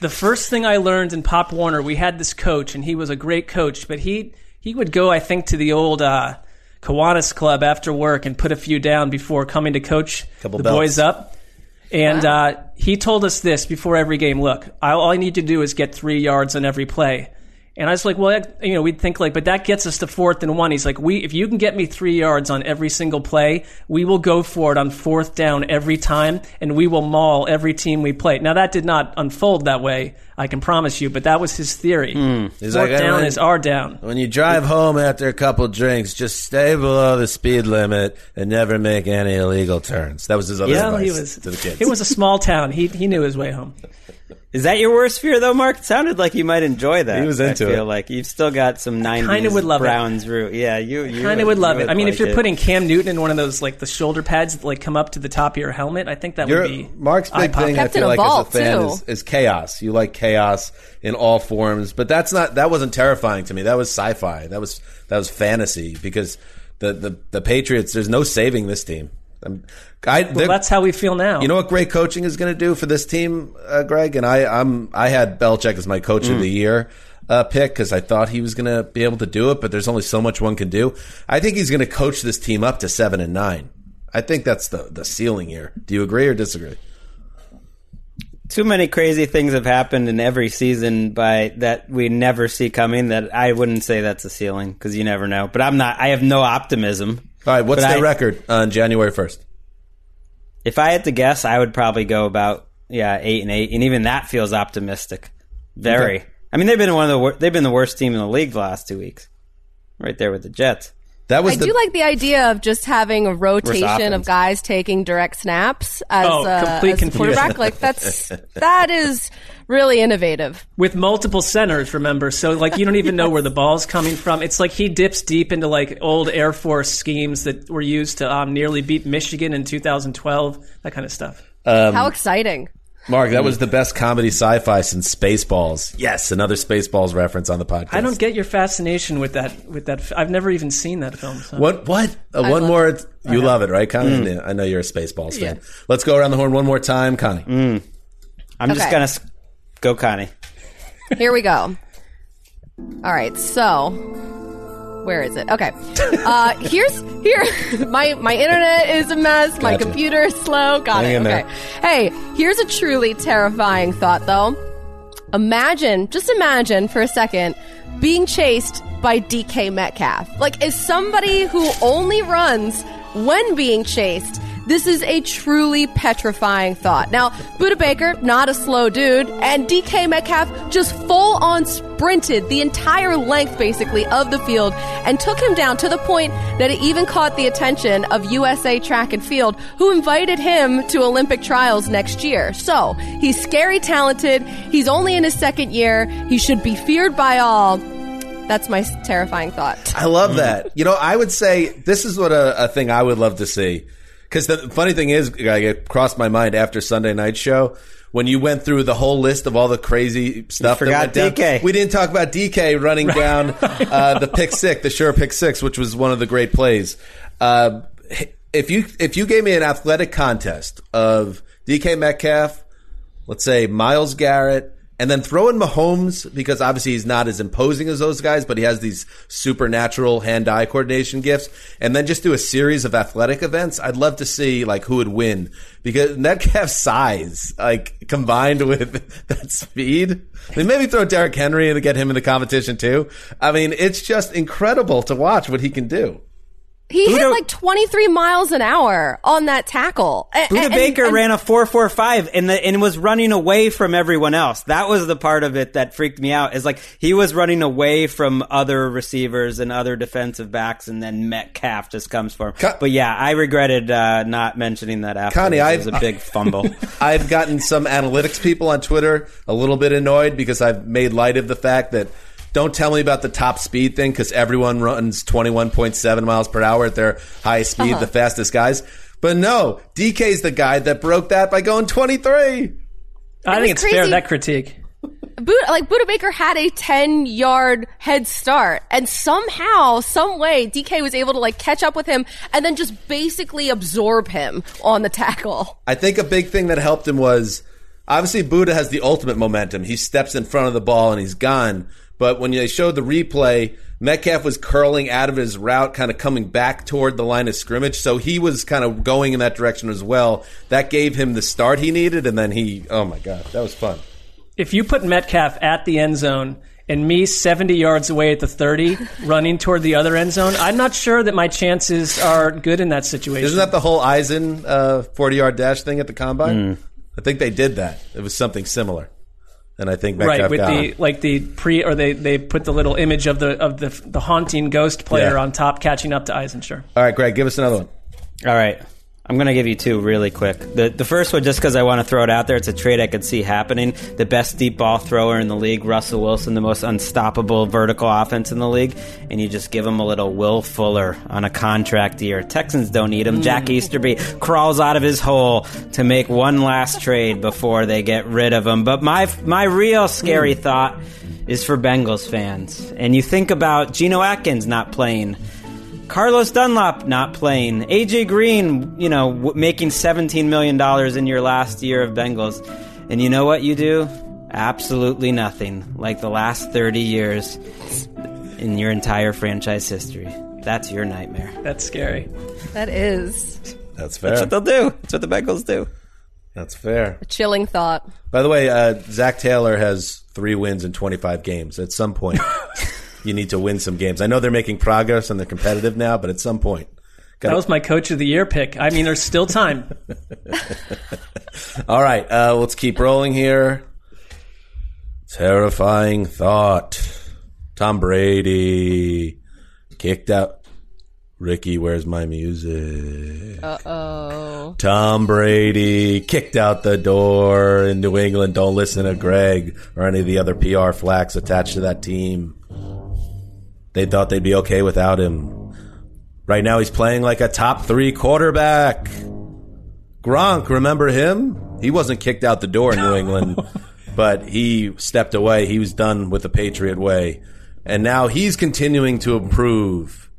The first thing I learned in Pop Warner, we had this coach, and he was a great coach, but he he would go, I think, to the old uh, Kiwanis Club after work and put a few down before coming to coach Couple the belts. boys up. And uh, he told us this before every game. Look, I, all I need to do is get three yards on every play. And I was like, well, you know, we'd think like, but that gets us to fourth and one. He's like, we, if you can get me three yards on every single play, we will go for it on fourth down every time, and we will maul every team we play. Now that did not unfold that way, I can promise you, but that was his theory. Hmm. He's Fourth like, down "When- is our down. When you drive home after a couple drinks, just stay below the speed limit and never make any illegal turns. That was his other Yeah, advice he was. to the kids. It was a small town. He he knew his way home. Is that your worst fear, though, Mark? It sounded like you might enjoy that. He was into I feel it. like you've still got some '90s kinda would love it. Browns root. Yeah, you, you Kind of would love you it. I mean, if you're it. putting Cam Newton in one of those like the shoulder pads that like come up to the top of your helmet, I think that Your- would be Mark's big eye-popping. thing, I Kept feel like, as a fan, is, is chaos. You like chaos in all forms, but that's not that wasn't terrifying to me. That was sci-fi. That was that was fantasy because the the, the Patriots. There's no saving this team. I'm- I, Well, that's how we feel now. You know what great coaching is going to do for this team, uh, Gregg? And I, I'm I had Belichick as my coach Mm. of the year. uh, pick because I thought he was going to be able to do it, but there's only so much one can do. I think he's going to coach this team up to seven and nine. I think that's the the ceiling here. Do you agree or disagree? Too many crazy things have happened in every season by that we never see coming. That I wouldn't say that's a ceiling because you never know. But I'm not. I have no optimism. All right, what's But their I- record on January first? If I had to guess, I would probably go about yeah eight and eight, and even that feels optimistic. Very. I mean, they've been one of the they've been the worst team in the league the last two weeks, right there with the Jets. That I do like the idea of just having a rotation of guys taking direct snaps as, Oh, uh, complete as a confusion. quarterback. Like that's that is really innovative. with multiple centers, remember? So like you don't even know where the ball's coming from. It's like he dips deep into like old Air Force schemes that were used to um, nearly beat Michigan in 2012, that kind of stuff. Um, How exciting! Mark, that was the best comedy sci-fi since Spaceballs. Yes, another Spaceballs reference on the podcast. I don't get your fascination with that. With that, f- I've never even seen that film. So. What? What? Uh, I one love more. it. You I love it, right, Connie? Mm. Yeah, I know you're a Spaceballs fan. Yeah. Let's go around the horn one more time, Connie. Mm. I'm just Okay. gonna s- go, Connie. Here we go. All right, so where is it? Okay, uh, here's here. My my internet is a mess. My computer is slow. Got Hang it. Okay. Hey, here's a truly terrifying thought, though. Imagine, just imagine for a second, being chased by DK Metcalf. Like, is somebody who only runs when being chased, this is a truly petrifying thought. Now, Budda Baker, not a slow dude, and DK Metcalf just full on sprinted the entire length, basically, of the field and took him down to the point that it even caught the attention of USA Track and Field, who invited him to Olympic trials next year. So, he's scary talented. He's only in his second year. He should be feared by all. That's my terrifying thought. I love that. You know, I would say this is what a, a thing I would love to see. Because the funny thing is, like, it crossed my mind after Sunday night show when you went through the whole list of all the crazy stuff. that forgot went down. DK. We didn't talk about DK running down uh, the pick six, the sure pick six, which was one of the great plays. Uh, if you if you gave me an athletic contest of DK Metcalf, let's say Myles Garrett, and then throw in Mahomes because obviously he's not as imposing as those guys, but he has these supernatural hand-eye coordination gifts, and then just do a series of athletic events. I'd love to see like who would win because Metcalf's size, like combined with that speed. I mean, maybe throw Derrick Henry and get him in the competition too. I mean, it's just incredible to watch what he can do. He hit like 23 miles an hour on that tackle. A- Budda and- Baker and- ran a four four five and the, and was running away from everyone else. That was the part of it that freaked me out. Is like he was running away from other receivers and other defensive backs, and then Metcalf just comes for him. but yeah, I regretted uh, not mentioning that after. Connie, it I was a big fumble. I've gotten some analytics people on Twitter a little bit annoyed because I've made light of the fact that don't tell me about the top speed thing because everyone runs 21.7 miles per hour at their highest speed, Uh-huh. the fastest guys. But no, DK's the guy that broke that by going 23. I think was it's fair that critique. Budda, like Budda Baker had a 10 yard head start and somehow, some way, DK was able to like catch up with him and then just basically absorb him on the tackle. I think a big thing that helped him was obviously Budda has the ultimate momentum. He steps in front of the ball and he's gone. But when they showed the replay, Metcalf was curling out of his route, kind of coming back toward the line of scrimmage. So he was kind of going in that direction as well. That gave him the start he needed. And then he, oh my God, that was fun. If you put Metcalf at the end zone and me 70 yards away at the 30 running toward the other end zone, I'm not sure that my chances are good in that situation. Isn't that the whole Eisen uh, 40 yard dash thing at the combine? I think they did that. It was something similar. And I think Metcalf right with got the like the pre or they they put the little image of the of the the haunting ghost player Yeah. on top catching up to Eisen. Sure. All right, Greg, give us another one. All right. I'm going to give you two really quick. The the first one, just because I want to throw it out there, it's a trade I could see happening. The best deep ball thrower in the league, Russell Wilson, the most unstoppable vertical offense in the league, and you just give him a little Will Fuller on a contract year. Texans don't need him. Jack mm. Easterby crawls out of his hole to make one last trade before they get rid of him. But my my real scary mm. thought is for Bengals fans, and you think about Geno Atkins not playing. Carlos Dunlap not playing. AJ Green, you know, w- making $17 million in your last year of Bengals. And you know what you do? Absolutely nothing. Like the last 30 years in your entire franchise history. That's your nightmare. That's scary. That is That's fair. That's what they'll do. That's what the Bengals do. That's fair. a chilling thought. By the way, uh, Zac Taylor has three wins in 25 games. At some point, you need to win some games. I know they're making progress and they're competitive now, but at some point, That was my coach of the year pick. I mean, there's still time. All right, uh, let's keep rolling here. Terrifying thought. Tom Brady kicked out. Ricky, where's my music? Uh oh. Tom Brady kicked out the door in New England. Don't listen to Gregg or any of the other PR flacks attached to that team. They thought they'd be okay without him. Right now, he's playing like a top three quarterback. Gronk, remember him? He wasn't kicked out the door in New England, but he stepped away. He was done with the Patriot way. And now he's continuing to improve.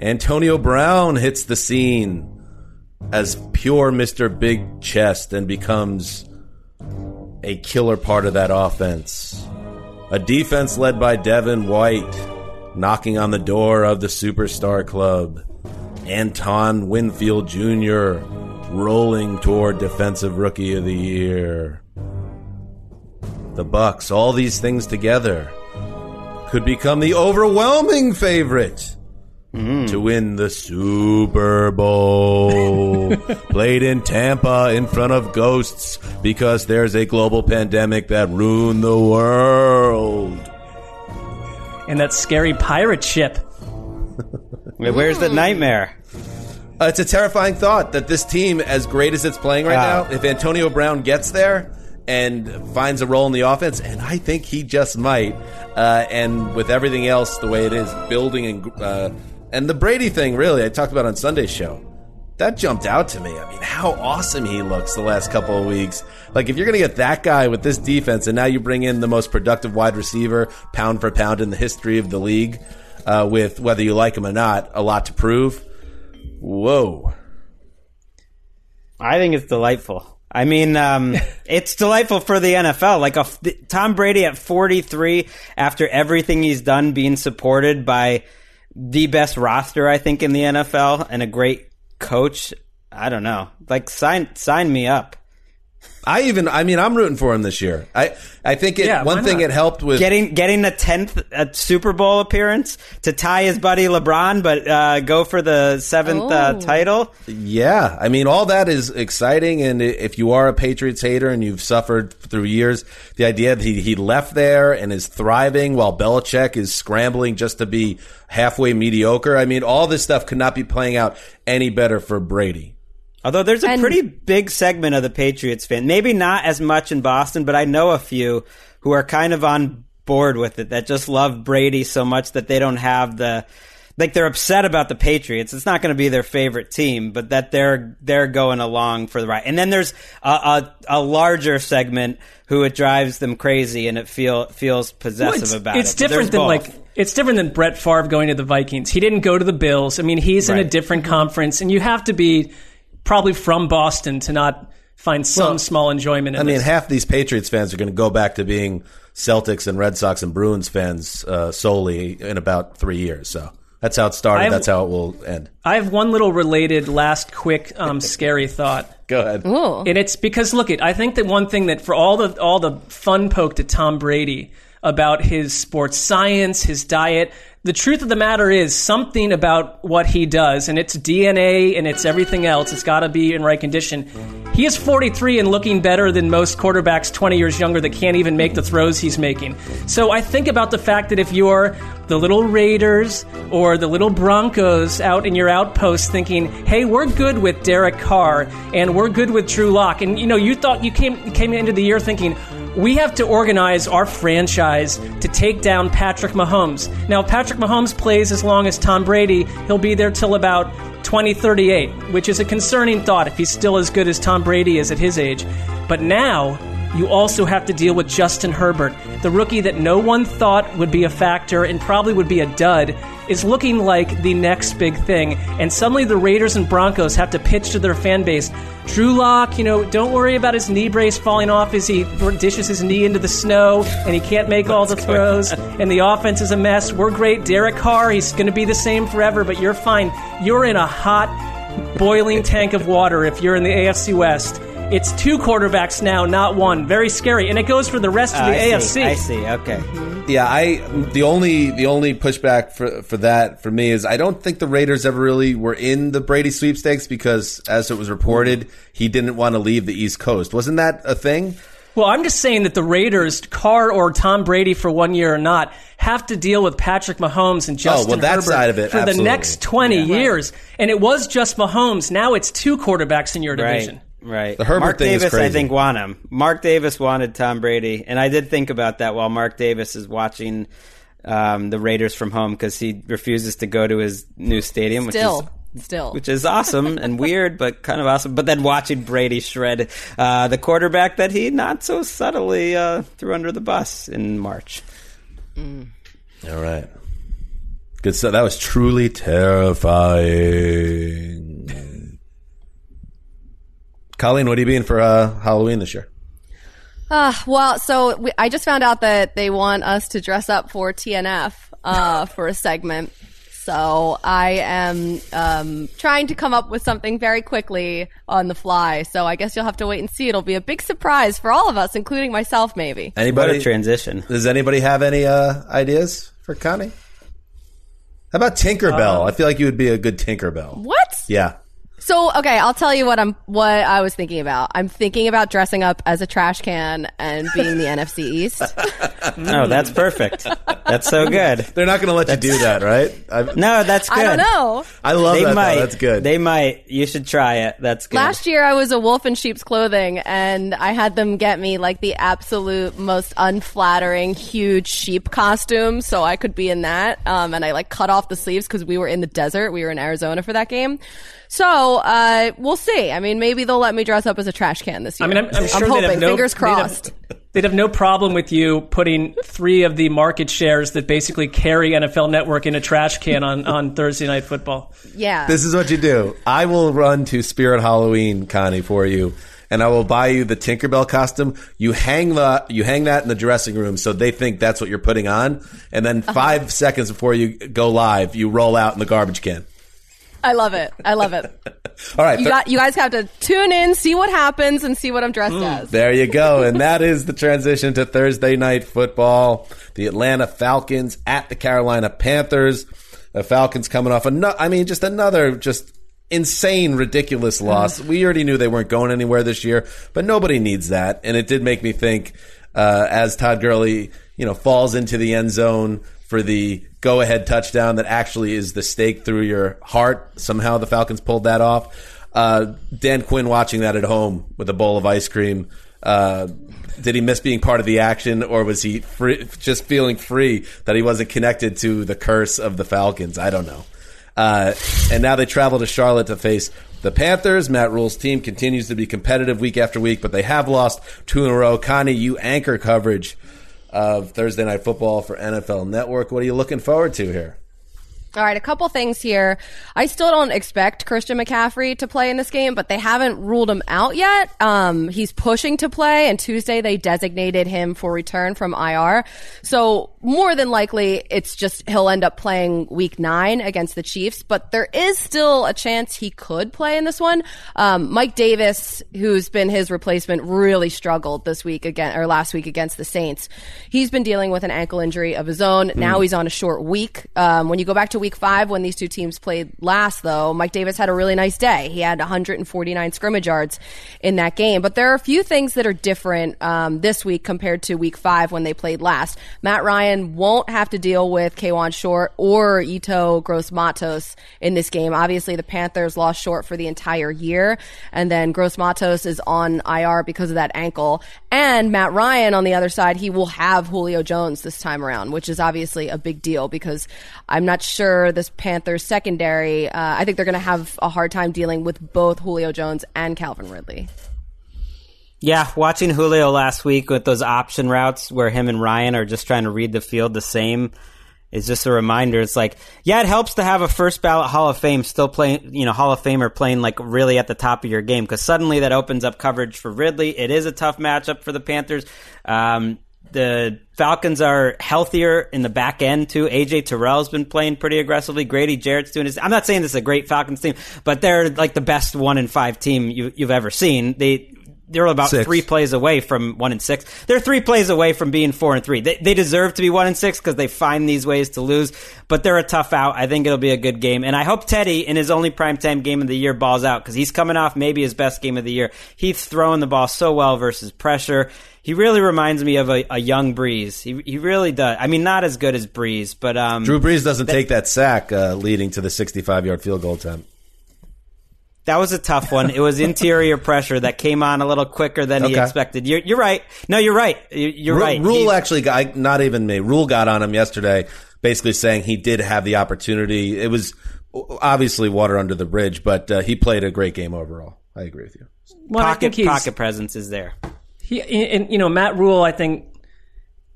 Antonio Brown hits the scene as pure Mr. Big Chest and becomes a killer part of that offense. A defense led by Devin White knocking on the door of the superstar club. Antoine Winfield Jr. rolling toward defensive rookie of the year. The Bucs, all these things together could become the overwhelming favorite mm-hmm. to win the Super Bowl. Played in Tampa in front of ghosts because there's a global pandemic that ruined the world. And that scary pirate ship. Where's the nightmare? Uh, it's a terrifying thought that this team, as great as it's playing right Wow. now, if Antonio Brown gets there and finds a role in the offense, and I think he just might, uh, and with everything else the way it is, building and uh, and the Brady thing, really, I talked about on Sunday's show. That jumped out to me. I mean, how awesome he looks the last couple of weeks. Like, if you're going to get that guy with this defense, and now you bring in the most productive wide receiver, pound for pound, in the history of the league, uh, with whether you like him or not, a lot to prove. Whoa. I think it's delightful. I mean, um, it's delightful for the NFL. Like a Tom Brady at 43, after everything he's done, being supported by the best roster, I think, in the NFL, and a great coach. I don't know. Like sign sign me up. I even, I mean, I'm rooting for him this year. I, I think it, Yeah, one thing not? it helped with Getting getting the tenth uh, Super Bowl appearance to tie his buddy LeBron, but uh, go for the seventh uh, Oh. title. Yeah, I mean, all that is exciting. And if you are a Patriots hater and you've suffered through years, the idea that he, he left there and is thriving while Belichick is scrambling just to be halfway mediocre. I mean, all this stuff could not be playing out any better for Brady. Although there's a And- pretty big segment of the Patriots fan, maybe not as much in Boston, but I know a few who are kind of on board with it that just love Brady so much that they don't have the like they're upset about the Patriots. It's not going to be their favorite team, but that they're they're going along for the ride. And then there's a, a, a larger segment who it drives them crazy and it feel feels possessive it's, about it's it. But different than both. like it's different than Brett Favre going to the Vikings. He didn't go to the Bills. I mean, he's in a different conference, and you have to be probably from Boston to not find some Well, small enjoyment. In I mean, this. half these Patriots fans are going to go back to being Celtics and Red Sox and Bruins fans uh, solely in about three years. So that's how it started. Have- that's how it will end. I have one little related, last, quick, um, scary thought. Go ahead. Ooh. And it's because look, it. I think that one thing that for all the all the fun poked at Tom Brady about his sports science, his diet. The truth of the matter is something about what he does, and it's DNA and it's everything else. It's got to be in right condition. He is 43 and looking better than most quarterbacks 20 years younger that can't even make the throws he's making. So I think about the fact that if you're the little Raiders or the little Broncos out in your outpost thinking, hey, we're good with Derek Carr and we're good with Drew Lock. And you know, you thought you came came into the year thinking, we have to organize our franchise to take down Patrick Mahomes. Now, if Patrick Mahomes plays as long as Tom Brady, he'll be there till about 2038, which is a concerning thought if he's still as good as Tom Brady is at his age. But now, you also have to deal with Justin Herbert, the rookie that no one thought would be a factor and probably would be a dud, is looking like the next big thing. And suddenly the Raiders and Broncos have to pitch to their fan base. Drew Lock, you know, don't worry about his knee brace falling off as he dishes his knee into the snow and he can't make all the throws. and the offense is a mess. We're great. Derek Carr, he's going to be the same forever, but you're fine. You're in a hot, boiling tank of water if you're in the AFC West. It's two quarterbacks now, not one. Very scary, and it goes for the rest of Oh, the ah, I AFC. see. I see. Okay. Mm-hmm. Yeah, I the only the only pushback for for that for me is I don't think the Raiders ever really were in the Brady sweepstakes because as it was reported, he didn't want to leave the East Coast. Wasn't that a thing? Well, I'm just saying that the Raiders, Carr or Tom Brady for one year or not, have to deal with Patrick Mahomes and oh, Justin Oh, well, that Herbert side of it, for the next 20 years. And it was just Mahomes. Now it's two quarterbacks in your division. Right. Right. The Herbert Mark thing is Davis, I think, want him. Mark Davis wanted Tom Brady, and I did think about that while Mark Davis is watching um, the Raiders from home because he refuses to go to his new stadium, Still, which is still. which is awesome and weird, but kind of awesome. But then watching Brady shred uh, the quarterback that he not so subtly uh, threw under the bus in March. All right. Good stuff. That was truly terrifying. Colleen, what are you being for uh, Halloween this year? Uh, well, so we, I just found out that they want us to dress up for TNF uh, for a segment. So I am um, trying to come up with something very quickly on the fly. So I guess you'll have to wait and see. It'll be a big surprise for all of us, including myself, maybe. What Anybody? a transition. Does anybody have any uh, ideas for Connie? How about Tinkerbell? I feel like you would be a good Tinkerbell. What? Yeah. So okay, I'll tell you what I'm what I was thinking about. I'm thinking about dressing up as a trash can and being the NFC East. No, that's perfect. That's so good. They're not going to let you do that, right? I, No, that's good. I don't know. I love They that. though. might. That's good. They might. You should try it. That's good. Last year I was a wolf in sheep's clothing and I had them get me like the absolute most unflattering huge sheep costume so I could be in that. Um, and I like cut off the sleeves because we were in the desert. We were in Arizona for that game. So, uh, we'll see. I mean, maybe they'll let me dress up as a trash can this year. I mean, I'm, I'm sure they'd hoping. have no, Fingers they'd have- crossed. They'd have, no problem with you putting three of the market shares that basically carry NFL Network in a trash can on, on Thursday Night Football. Yeah. This is what you do. I will run to Spirit Halloween, Connie, for you, and I will buy you the Tinkerbell costume. You hang the you hang that in the dressing room, so they think that's what you're putting on, and then Uh-huh. 5 seconds before you go live, you roll out in the garbage can. I love it. I love it. All right, You got you guys have to tune in, see what happens, and see what I'm dressed as. There you go. And that is the transition to Thursday night football. The Atlanta Falcons at the Carolina Panthers. The Falcons coming off another, I mean, just another just insane, ridiculous loss. We already knew they weren't going anywhere this year, but nobody needs that. And it did make me think, uh, as Todd Gurley, you know, falls into the end zone for the go ahead touchdown that actually is the stake through your heart. Somehow the Falcons pulled that off. Uh, Dan Quinn watching that at home with a bowl of ice cream. Uh, did he miss being part of the action, or was he free, just feeling free that he wasn't connected to the curse of the Falcons? I don't know. Uh, and now they travel to Charlotte to face the Panthers. Matt Rhule's team continues to be competitive week after week, but they have lost two in a row. Connie, you anchor coverage of Thursday Night Football for NFL Network. What are you looking forward to here? All right, a couple things here. I still don't expect Christian McCaffrey to play in this game, but they haven't ruled him out yet. Um, he's pushing to play, and Tuesday they designated him for return from IR. So more than likely, it's just he'll end up playing Week Nine against the Chiefs. But there is still a chance he could play in this one. Um, Mike Davis, who's been his replacement, really struggled this week again or last week against the Saints. He's been dealing with an ankle injury of his own. Now he's on a short week. Um, when you go back to week five, when these two teams played last, though, Mike Davis had a really nice day. He had 149 scrimmage yards in that game. But there are a few things that are different um, this week compared to week five when they played last. Matt Ryan won't have to deal with Kawann Short or Ito Gross Matos in this game. Obviously, the Panthers lost Short for the entire year, and then Gross Matos is on IR because of that ankle. And Matt Ryan on the other side, he will have Julio Jones this time around, which is obviously a big deal because I'm not sure this Panthers secondary. Uh, I think they're going to have a hard time dealing with both Julio Jones and Calvin Ridley. Yeah, watching Julio last week with those option routes where him and Ryan are just trying to read the field the same is just a reminder. It's like, yeah, it helps to have a first ballot Hall of Fame still playing, you know, Hall of Famer playing like really at the top of your game because suddenly that opens up coverage for Ridley. It is a tough matchup for the Panthers. Um, the Falcons are healthier in the back end too. AJ Terrell's been playing pretty aggressively. Grady Jarrett's doing his. I'm not saying this is a great Falcons team, but they're like the best one in five team you, you've ever seen. They they're about Six. three plays away from one and six. They're three plays away from being four and three. They, they deserve to be one and six because they find these ways to lose, but they're a tough out. I think it'll be a good game. And I hope Teddy, in his only primetime game of the year, balls out because he's coming off maybe his best game of the year. He's throwing the ball so well versus pressure. He really reminds me of a, a young Brees. He, he really does. I mean, not as good as Brees, but um, Drew Brees doesn't take that sack uh, leading to the 65 yard field goal attempt. That was a tough one. It was interior pressure that came on a little quicker than he expected. You're, you're right. No, you're right. You- You're Ru- right. Rhule He- actually got not even me. Rhule got on him yesterday, basically saying he did have the opportunity. It was obviously water under the bridge, but uh, he played a great game overall. I agree with you. Well, pocket pocket presence is there. He, and, you know, Matt Rhule, I think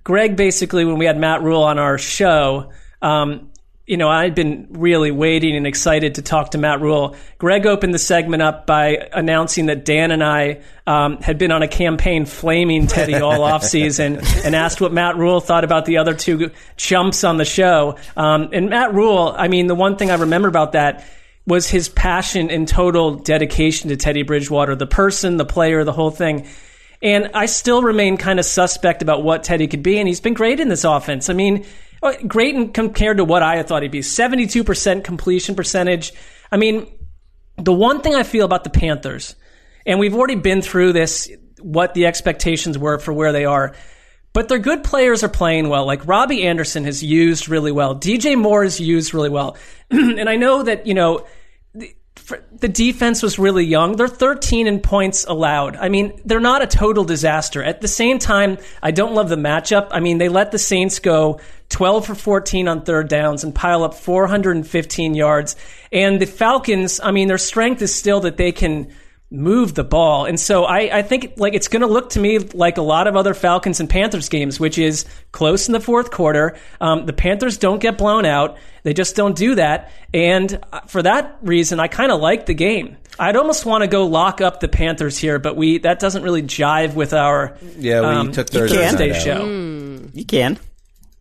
Gregg basically, when we had Matt Rhule on our show, um, you know, I'd been really waiting and excited to talk to Matt Rhule. Gregg opened the segment up by announcing that Dan and I um, had been on a campaign flaming Teddy all offseason and asked what Matt Rhule thought about the other two chumps on the show. Um, and Matt Rhule, I mean, the one thing I remember about that was his passion and total dedication to Teddy Bridgewater, the person, the player, the whole thing. And I still remain kind of suspect about what Teddy could be, and he's been great in this offense. I mean, Oh, great in, compared to what I thought he'd be. 72% completion percentage. I mean, the one thing I feel about the Panthers, and we've already been through this, what the expectations were for where they are, but their good players are playing well. Like Robbie Anderson has used really well. DJ Moore has used really well. and I know that, you know, for- the defense was really young. They're 13 in points allowed. I mean, they're not a total disaster. At the same time, I don't love the matchup. I mean, they let the Saints go 12 for 14 on third downs and pile up 415 yards. And the Falcons, I mean, their strength is still that they can move the ball. And so I, I think like it's going to look to me like a lot of other Falcons and Panthers games, which is close in the fourth quarter. Um, the Panthers don't get blown out. They just don't do that. And uh, for that reason, I kind of like the game. I'd almost want to go lock up the Panthers here, but we that doesn't really jive with our Yeah, we um, took Thursday Thursday night out. show. You can.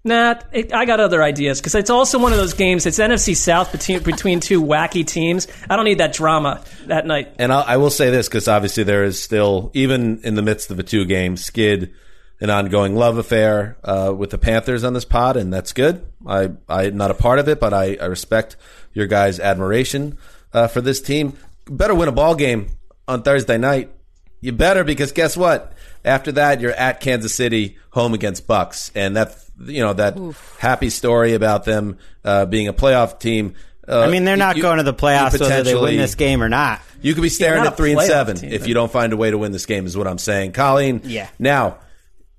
Nah, it, I got other ideas because it's also one of those games. It's NFC South between between two wacky teams. I don't need that drama that night. And I'll, I will say this because obviously there is still, even in the midst of a two game skid, an ongoing love affair uh, with the Panthers on this pod, and that's good. I, I'm not a part of it, but I, I respect your guys' admiration uh, for this team. Better win a ball game on Thursday night. You better because guess what? After that, you're at Kansas City, home against Bucs, and that you know that happy story about them uh, being a playoff team. Uh, I mean, they're not you- going to the playoffs whether they win this game or not. you could be staring at three and seven team, if but- you don't find a way to win this game. Is what I'm saying, Colleen. Yeah. Now,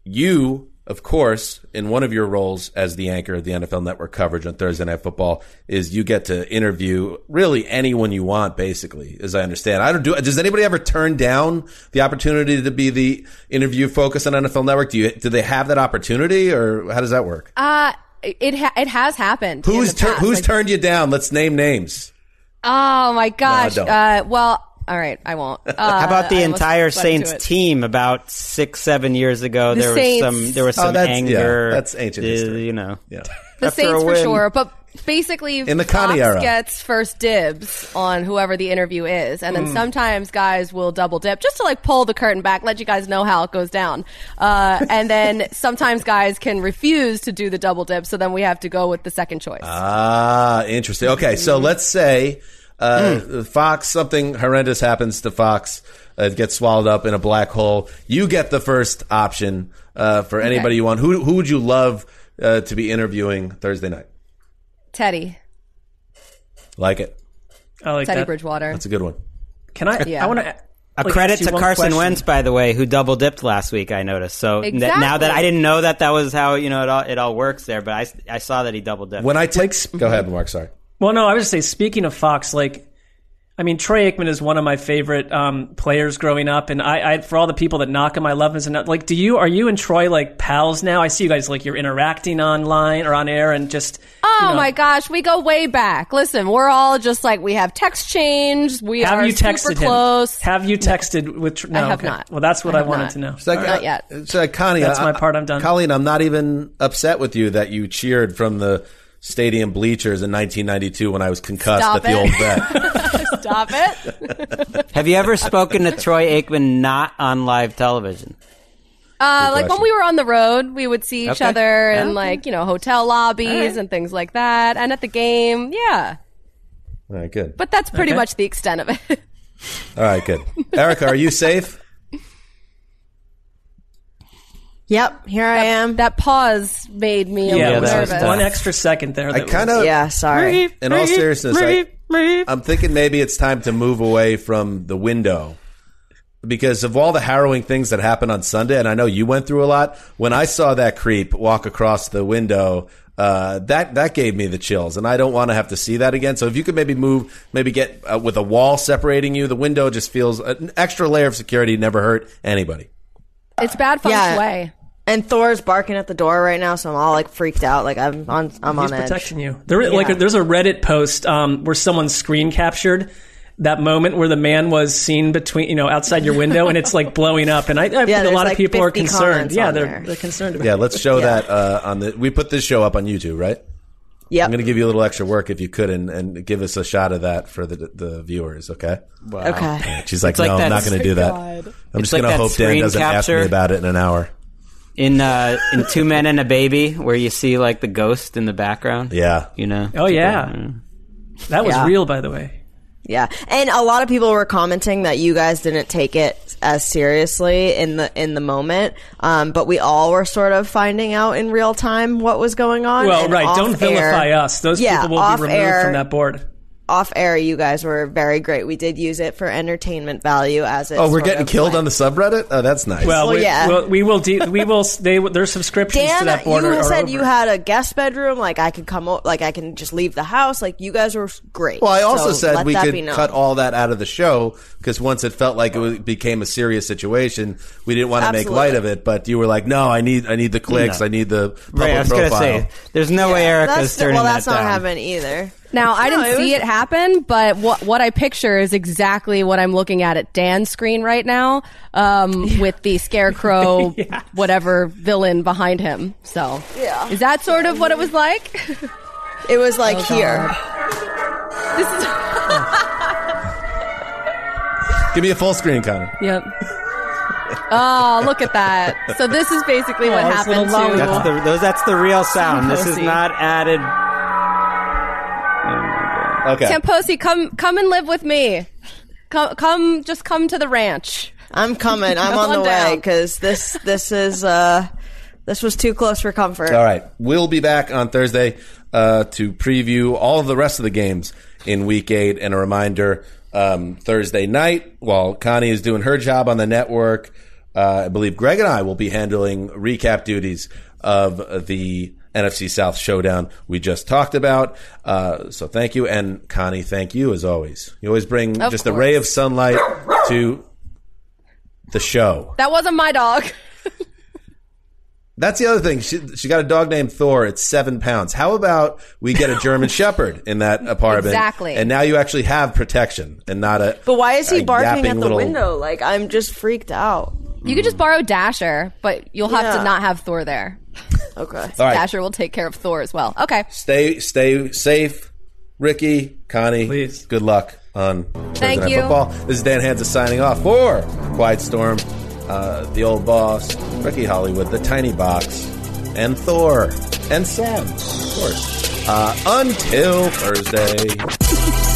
you, of course, in one of your roles as the anchor of the NFL Network coverage on Thursday Night Football, is you get to interview really anyone you want, basically, as I understand. I don't do. Does anybody ever turn down the opportunity to be the interview focus on NFL Network? Do you? Do they have that opportunity, or how does that work? Uh, it ha- it has happened. Who's tur- who's Like, turned you down? Let's name names. Oh my gosh. don't. uh, well, all right, I won't. Uh, How about the I entire Saints team? About six, seven years ago, The there was some there was Oh, some that's- yeah, anger. that's ancient uh, history. You know, Yeah. The after a Saints for win. sure, but basically, In the Fox era. gets first dibs on whoever the interview is, and then sometimes guys will double dip just to like pull the curtain back, let you guys know how it goes down. Uh, and then sometimes guys can refuse to do the double dip, so then we have to go with the second choice. Ah, interesting. Okay, so let's say uh, Fox, something horrendous happens to Fox. Uh, it gets swallowed up in a black hole. You get the first option uh, for anybody you want. Who who would you love uh, to be interviewing Thursday night? Teddy, Like it. I like Teddy that. Bridgewater. That's a good one. Can I? Yeah. I want to. A credit to Carson Wentz, by the way, who double dipped last week. I noticed. So n- now that I didn't know that that was how you know it all it all works there, but I, I saw that he double dipped. When I take, go ahead, Marc. Sorry. Well, no, I would just say. Speaking of Fox, like I mean, Troy Aikman is one of my favorite um, players growing up, and I, I, for all the people that knock him, I love him. And like, do you are you and Troy like pals now? I see you guys like you're interacting online or on air, and just Oh you know, my gosh, we go way back. Listen, we're all just like we have text change. We Have are you texted super him? close. Have you texted with? Tr- No, I have okay. not. Well, that's what I I, wanted not. to know. It's like, Not yet. It's like Connie. That's I- my part, I'm done. Colleen, I'm not even upset with you that you cheered from the stadium bleachers in 1992 when I was concussed Stop at the it. old vet. Stop it. Have you ever spoken to Troy Aikman not on live television? Uh, like when we were on the road, we would see each Okay. other in Okay. like you know hotel lobbies and things like that, and at the game, yeah. All right, good. But that's pretty Okay. much the extent of it. All right, good. Erica, are you safe? Yep, here I am. that pause made me a little it was nervous. was one extra second there. I that kind was- of, Yeah, sorry. in all seriousness, I, I'm thinking maybe it's time to move away from the window because of all the harrowing things that happened on Sunday, and I know you went through a lot. When I saw that creep walk across the window, uh, that that gave me the chills, and I don't want to have to see that again. So if you could maybe move, maybe get uh, with a wall separating you, the window just feels an extra layer of security never hurt anybody. It's bad feng Yeah. shui. And Thor's barking at the door right now, so I'm all like freaked out. Like I'm on, I'm He's on edge. protecting you. There, like, there's a Reddit post um, where someone screen captured that moment where the man was seen between, you know, outside your window, and it's like blowing up. And I, I think a lot like of people are concerned. Yeah, they're there. they're concerned about. Yeah, let's show Yeah. that uh, on the. We put this show up on YouTube, right? Yep. I'm going to give you a little extra work if you could, and, and give us a shot of that for the the viewers. Okay. Okay. She's like, It's like no, I'm not going to do that. I'm It's just like going to hope Dan doesn't ask me about it in an hour. In uh, in Two Men and a Baby, where you see like the ghost in the background. Yeah. You know. Oh yeah, that was Yeah. real, by the way. Yeah, and a lot of people were commenting that you guys didn't take it as seriously in the in the moment, um, but we all were sort of finding out in real time what was going on. Well, and right. Don't air- vilify us. Those Yeah, people will be removed air- from that board. Off air, you guys were very great. We did use it for entertainment value as it. Oh, we're getting killed went. on the subreddit. Oh, that's nice. Well, Well, we, yeah. we'll, we will. De- we will. They their subscriptions to Dan, that board you are, are said over. you had a guest bedroom. Like I could come, o- like I can just leave the house. Like you guys were great. Well, I also So said let we that could be known. cut all that out of the show because once it felt like it was, became a serious situation, we didn't want to make light of it. But you were like, "No, I need, I need the clicks. No. I need the public Right, I was profile." gonna say, there's no way Erica's That's turning well, that that's not down. happening either. Now I didn't it see was- it happen, but what what I picture is exactly what I'm looking at at Dan's screen right now, um, with the scarecrow, whatever villain behind him. So, Yeah. is that sort of what it was like? It was Oh, like here. this is Give me a full screen, Connor. yep. Oh, look at that! So this is basically what Oh, it's happened little to. That's the those. That's the real sound. This is Pussy. not added. Okay. Tamposi, come come and live with me. Come come just come to the ranch. I'm coming. I'm Come on the on way because this this is uh this was too close for comfort. All right. We'll be back on Thursday uh, to preview all of the rest of the games in week eight. And a reminder um, Thursday night, while Connie is doing her job on the network, uh, I believe Gregg and I will be handling recap duties of the NFC South showdown we just talked about. Uh, so thank you. And Connie, thank you as always. You always bring Of just a ray of sunlight to the show. That wasn't my dog. That's the other thing. She, she got a dog named Thor. It's seven pounds. How about we get a German Shepherd in that apartment? Exactly. And now you actually have protection and not a. But why is he barking yapping at the little- window? Like I'm just freaked out. You could just borrow Dasher, but you'll have Yeah. to not have Thor there. Okay. All right. Dasher will take care of Thor as well. Okay. Stay stay safe, Ricky, Connie. Please. Good luck on Thursday Thank Night you. Football. This is Dan Hanzus signing off for Quiet Storm, uh, the old boss, Ricky Hollywood, the Tiny Box, and Thor, and Sam, of course. Uh, until Thursday.